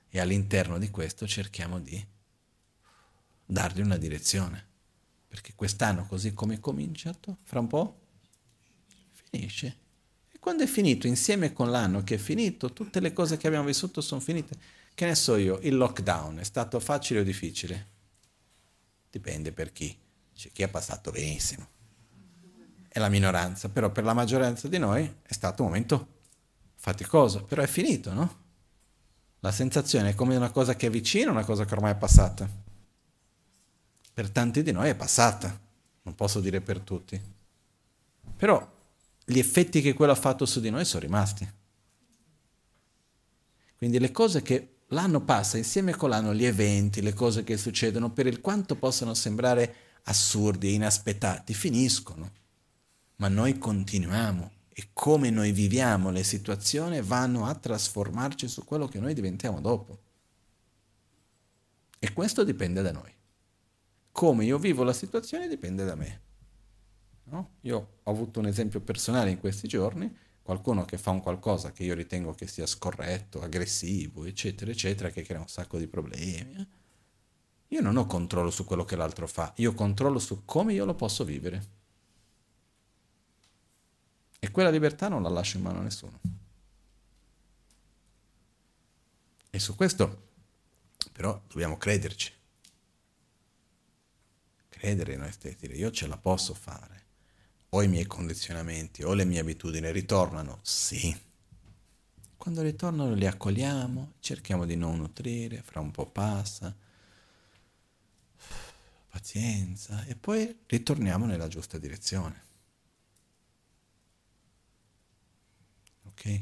E all'interno di questo cerchiamo di dargli una direzione. Perché quest'anno, così come è cominciato, fra un po' finisce quando è finito, insieme con l'anno che è finito, tutte le cose che abbiamo vissuto sono finite. Che ne so io, il lockdown è stato facile o difficile? Dipende per chi. C'è chi ha passato benissimo. È la minoranza, però per la maggioranza di noi è stato un momento faticoso, però è finito, no? La sensazione è come una cosa che è vicina, una cosa che ormai è passata. Per tanti di noi è passata, non posso dire per tutti. Però gli effetti che quello ha fatto su di noi sono rimasti. Quindi le cose che l'anno passa insieme con l'anno, gli eventi, le cose che succedono, per il quanto possano sembrare assurdi e inaspettati, finiscono. Ma noi continuiamo e come noi viviamo le situazioni vanno a trasformarci su quello che noi diventiamo dopo. E questo dipende da noi. Come io vivo la situazione dipende da me. No? Io ho avuto un esempio personale in questi giorni, qualcuno che fa un qualcosa che io ritengo che sia scorretto, aggressivo, eccetera, eccetera, che crea un sacco di problemi. Eh. Io non ho controllo su quello che l'altro fa, io controllo su come io lo posso vivere. E quella libertà non la lascio in mano a nessuno. E su questo però dobbiamo crederci. Credere in noi stessi, dire io ce la posso fare o i miei condizionamenti o le mie abitudini ritornano? Sì. Quando ritornano li accogliamo, cerchiamo di non nutrire, fra un po' passa, pazienza e poi ritorniamo nella giusta direzione. Ok?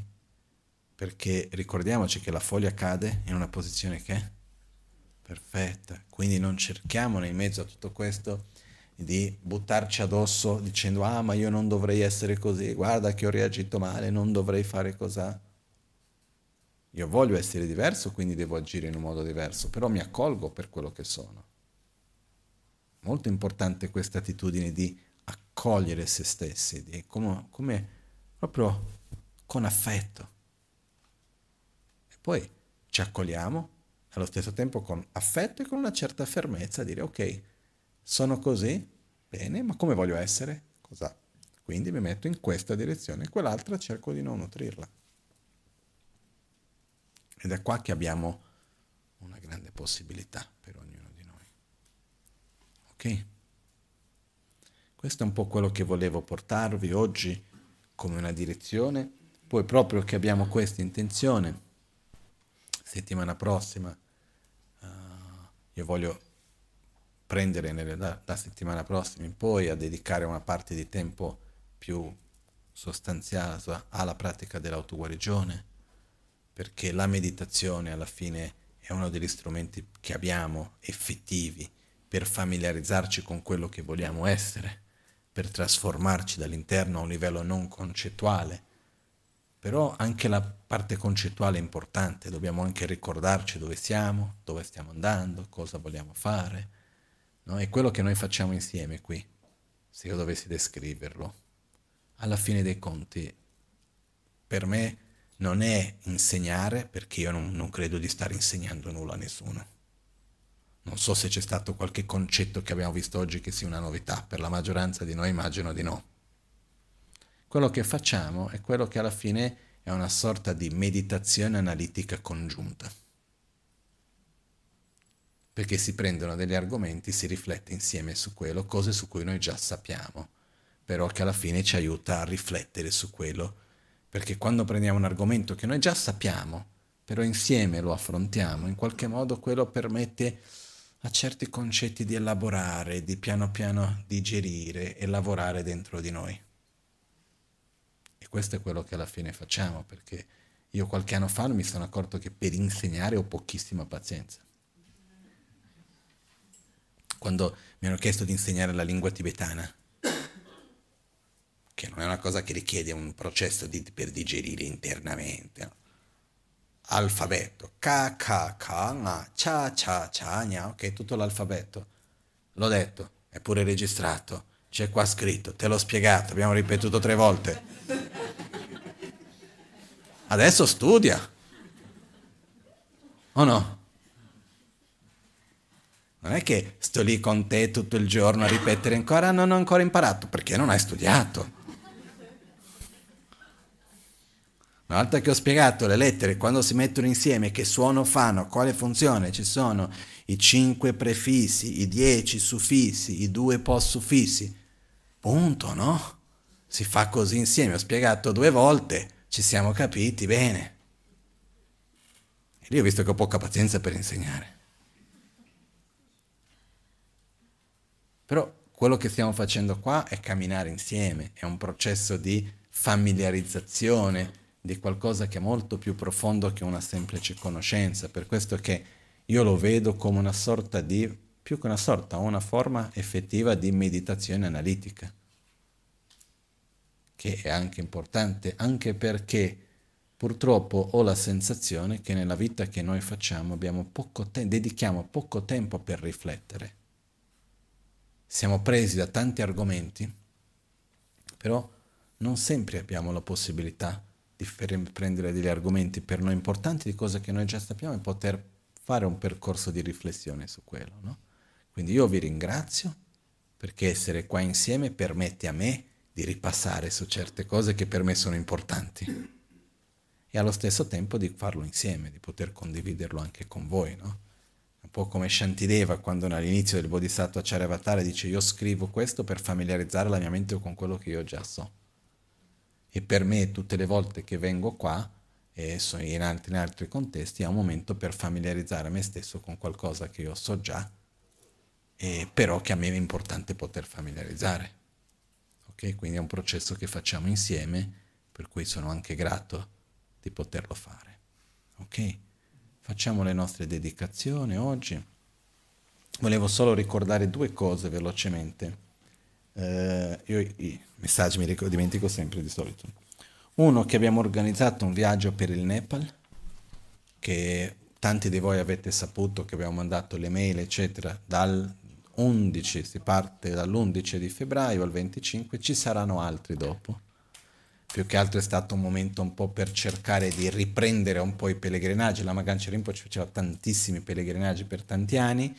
Perché ricordiamoci che la foglia cade in una posizione che è perfetta, quindi non cerchiamo in mezzo a tutto questo di buttarci addosso dicendo ah ma io non dovrei essere così, guarda che ho reagito male, non dovrei fare così. Io voglio essere diverso, quindi devo agire in un modo diverso, però mi accolgo per quello che sono. Molto importante questa attitudine di accogliere se stessi, di come, come proprio con affetto. E poi ci accogliamo allo stesso tempo con affetto e con una certa fermezza, dire ok, sono così, bene, ma come voglio essere? Cosa? Quindi mi metto in questa direzione, quell'altra cerco di non nutrirla. Ed è qua che abbiamo una grande possibilità per ognuno di noi. Ok? Questo è un po' quello che volevo portarvi oggi come una direzione. Poi proprio che abbiamo questa intenzione, settimana prossima uh, io voglio prendere nelle, da, da settimana prossima in poi a dedicare una parte di tempo più sostanziale alla pratica dell'autoguarigione, perché la meditazione alla fine è uno degli strumenti che abbiamo effettivi per familiarizzarci con quello che vogliamo essere, per trasformarci dall'interno a un livello non concettuale. Però anche la parte concettuale è importante, dobbiamo anche ricordarci dove siamo, dove stiamo andando, cosa vogliamo fare no? è quello che noi facciamo insieme qui, se io dovessi descriverlo. Alla fine dei conti, per me non è insegnare, perché io non, non credo di stare insegnando nulla a nessuno. Non so se c'è stato qualche concetto che abbiamo visto oggi che sia una novità, per la maggioranza di noi immagino di no. Quello che facciamo è quello che alla fine è una sorta di meditazione analitica congiunta perché si prendono degli argomenti, si riflette insieme su quello, cose su cui noi già sappiamo, però che alla fine ci aiuta a riflettere su quello, perché quando prendiamo un argomento che noi già sappiamo, però insieme lo affrontiamo, in qualche modo quello permette a certi concetti di elaborare, di piano piano digerire e lavorare dentro di noi. E questo è quello che alla fine facciamo, perché io qualche anno fa mi sono accorto che per insegnare ho pochissima pazienza quando mi hanno chiesto di insegnare la lingua tibetana, che non è una cosa che richiede un processo di, per digerire internamente. No? Alfabeto, ka, ka, ka, na, cha, cha, cha, nya, ok, tutto l'alfabeto. L'ho detto, è pure registrato, c'è qua scritto, te l'ho spiegato, abbiamo ripetuto tre volte. Adesso studia. O no? Non è che sto lì con te tutto il giorno a ripetere ancora, non ho ancora imparato, perché non hai studiato. Una volta che ho spiegato le lettere, quando si mettono insieme, che suono fanno, quale funzione, ci sono i cinque prefissi, i dieci suffissi, i due post-suffissi, punto, no? Si fa così insieme, ho spiegato due volte, ci siamo capiti bene. E lì ho visto che ho poca pazienza per insegnare. Però quello che stiamo facendo qua è camminare insieme, è un processo di familiarizzazione di qualcosa che è molto più profondo che una semplice conoscenza. Per questo che io lo vedo come una sorta di, più che una sorta, una forma effettiva di meditazione analitica, che è anche importante, anche perché purtroppo ho la sensazione che nella vita che noi facciamo poco te- dedichiamo poco tempo per riflettere siamo presi da tanti argomenti, però non sempre abbiamo la possibilità di prendere degli argomenti per noi importanti di cose che noi già sappiamo e poter fare un percorso di riflessione su quello. No? Quindi io vi ringrazio perché essere qua insieme permette a me di ripassare su certe cose che per me sono importanti e allo stesso tempo di farlo insieme, di poter condividerlo anche con voi. No? Un po' come Shantideva quando all'inizio del Bodhisattva Charyavatara dice io scrivo questo per familiarizzare la mia mente con quello che io già so. E per me tutte le volte che vengo qua e in altri, in altri contesti è un momento per familiarizzare me stesso con qualcosa che io so già, però che a me è importante poter familiarizzare. Ok? Quindi è un processo che facciamo insieme, per cui sono anche grato di poterlo fare. Ok? Facciamo le nostre dedicazioni oggi. Volevo solo ricordare due cose velocemente. Eh, io i messaggi mi ricordo, dimentico sempre di solito. Uno, che abbiamo organizzato un viaggio per il Nepal, che tanti di voi avete saputo che abbiamo mandato le mail, eccetera, dal 11, si parte dall'11 di febbraio al 25, ci saranno altri dopo più che altro è stato un momento un po' per cercare di riprendere un po' i pellegrinaggi. La Magancia Rinpoche faceva tantissimi pellegrinaggi per tanti anni,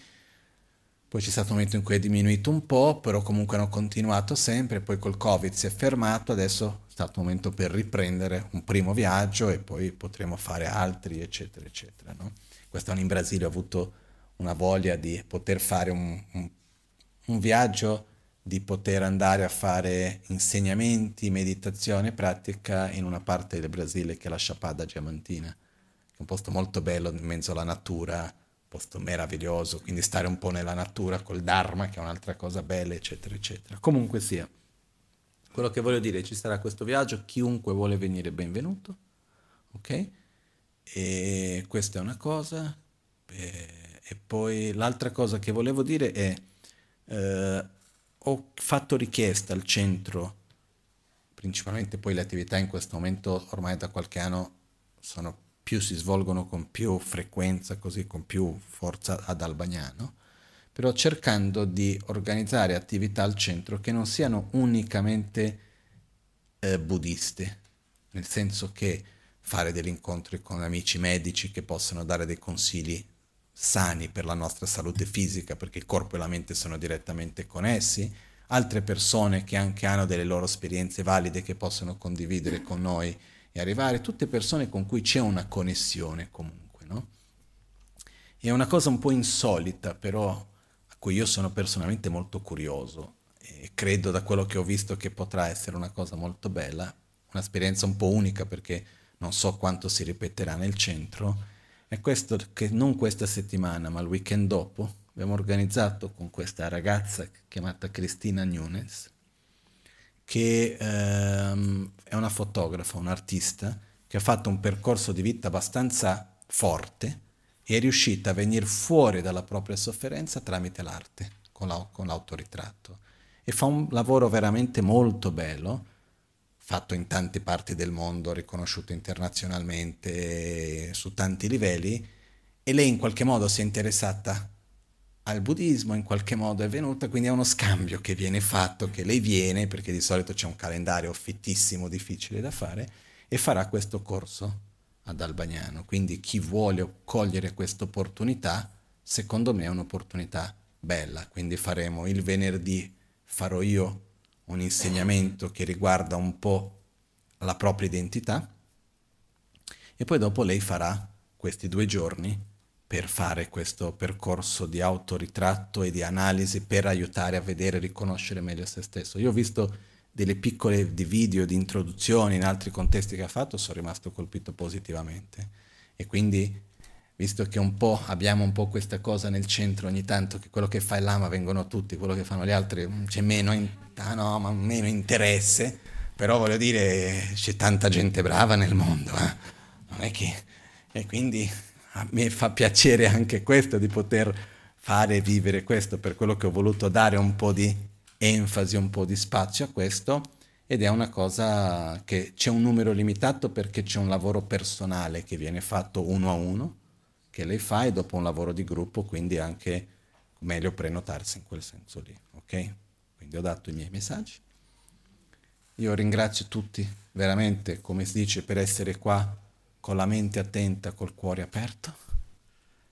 poi c'è stato un momento in cui è diminuito un po', però comunque hanno continuato sempre, poi col Covid si è fermato, adesso è stato un momento per riprendere un primo viaggio e poi potremo fare altri, eccetera, eccetera. No? Quest'anno in Brasile ho avuto una voglia di poter fare un, un, un viaggio di poter andare a fare insegnamenti, meditazione pratica in una parte del Brasile che è la Chapada Diamantina, che è un posto molto bello in mezzo alla natura, un posto meraviglioso, quindi stare un po' nella natura col Dharma, che è un'altra cosa bella, eccetera, eccetera. Comunque sia, quello che voglio dire, ci sarà questo viaggio, chiunque vuole venire benvenuto, ok? E questa è una cosa. E poi l'altra cosa che volevo dire è... Eh, ho fatto richiesta al centro, principalmente poi le attività in questo momento ormai da qualche anno sono più, si svolgono con più frequenza, così con più forza ad Albagnano, però cercando di organizzare attività al centro che non siano unicamente eh, buddiste, nel senso che fare degli incontri con amici medici che possano dare dei consigli sani per la nostra salute fisica, perché il corpo e la mente sono direttamente connessi, altre persone che anche hanno delle loro esperienze valide che possono condividere con noi e arrivare, tutte persone con cui c'è una connessione comunque, no? È una cosa un po' insolita, però a cui io sono personalmente molto curioso e credo da quello che ho visto che potrà essere una cosa molto bella, un'esperienza un po' unica perché non so quanto si ripeterà nel centro, è questo che non questa settimana, ma il weekend dopo, abbiamo organizzato con questa ragazza chiamata Cristina Nunes, che ehm, è una fotografa, un artista, che ha fatto un percorso di vita abbastanza forte e è riuscita a venire fuori dalla propria sofferenza tramite l'arte, con, la, con l'autoritratto. E fa un lavoro veramente molto bello, fatto in tante parti del mondo, riconosciuto internazionalmente su tanti livelli, e lei in qualche modo si è interessata al buddismo, in qualche modo è venuta, quindi è uno scambio che viene fatto, che lei viene, perché di solito c'è un calendario fittissimo, difficile da fare, e farà questo corso ad Albagnano. Quindi chi vuole cogliere questa opportunità, secondo me è un'opportunità bella. Quindi faremo il venerdì, farò io un insegnamento che riguarda un po' la propria identità e poi dopo lei farà questi due giorni per fare questo percorso di autoritratto e di analisi per aiutare a vedere e riconoscere meglio se stesso. Io ho visto delle piccole di video, di introduzioni in altri contesti che ha fatto, sono rimasto colpito positivamente. E quindi visto che un po' abbiamo un po' questa cosa nel centro ogni tanto, che quello che fa il lama vengono tutti, quello che fanno gli altri c'è meno, in, ah no, ma meno interesse, però voglio dire c'è tanta gente brava nel mondo, eh? non è che... E quindi a me fa piacere anche questo di poter fare e vivere questo, per quello che ho voluto dare un po' di enfasi, un po' di spazio a questo ed è una cosa che c'è un numero limitato perché c'è un lavoro personale che viene fatto uno a uno che lei fa e dopo un lavoro di gruppo, quindi anche meglio prenotarsi in quel senso lì, ok? Quindi ho dato i miei messaggi. Io ringrazio tutti veramente, come si dice, per essere qua con la mente attenta, col cuore aperto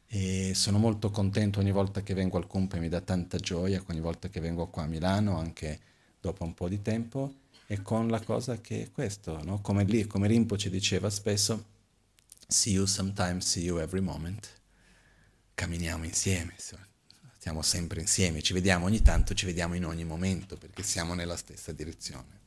e sono molto contento ogni volta che vengo al Cumpe, mi dà tanta gioia, ogni volta che vengo qua a Milano, anche dopo un po' di tempo, e con la cosa che è questo, no? come, lì, come Rinpoche diceva spesso, see you sometimes, see you every moment. Camminiamo insieme, stiamo sempre insieme, ci vediamo ogni tanto, ci vediamo in ogni momento perché siamo nella stessa direzione.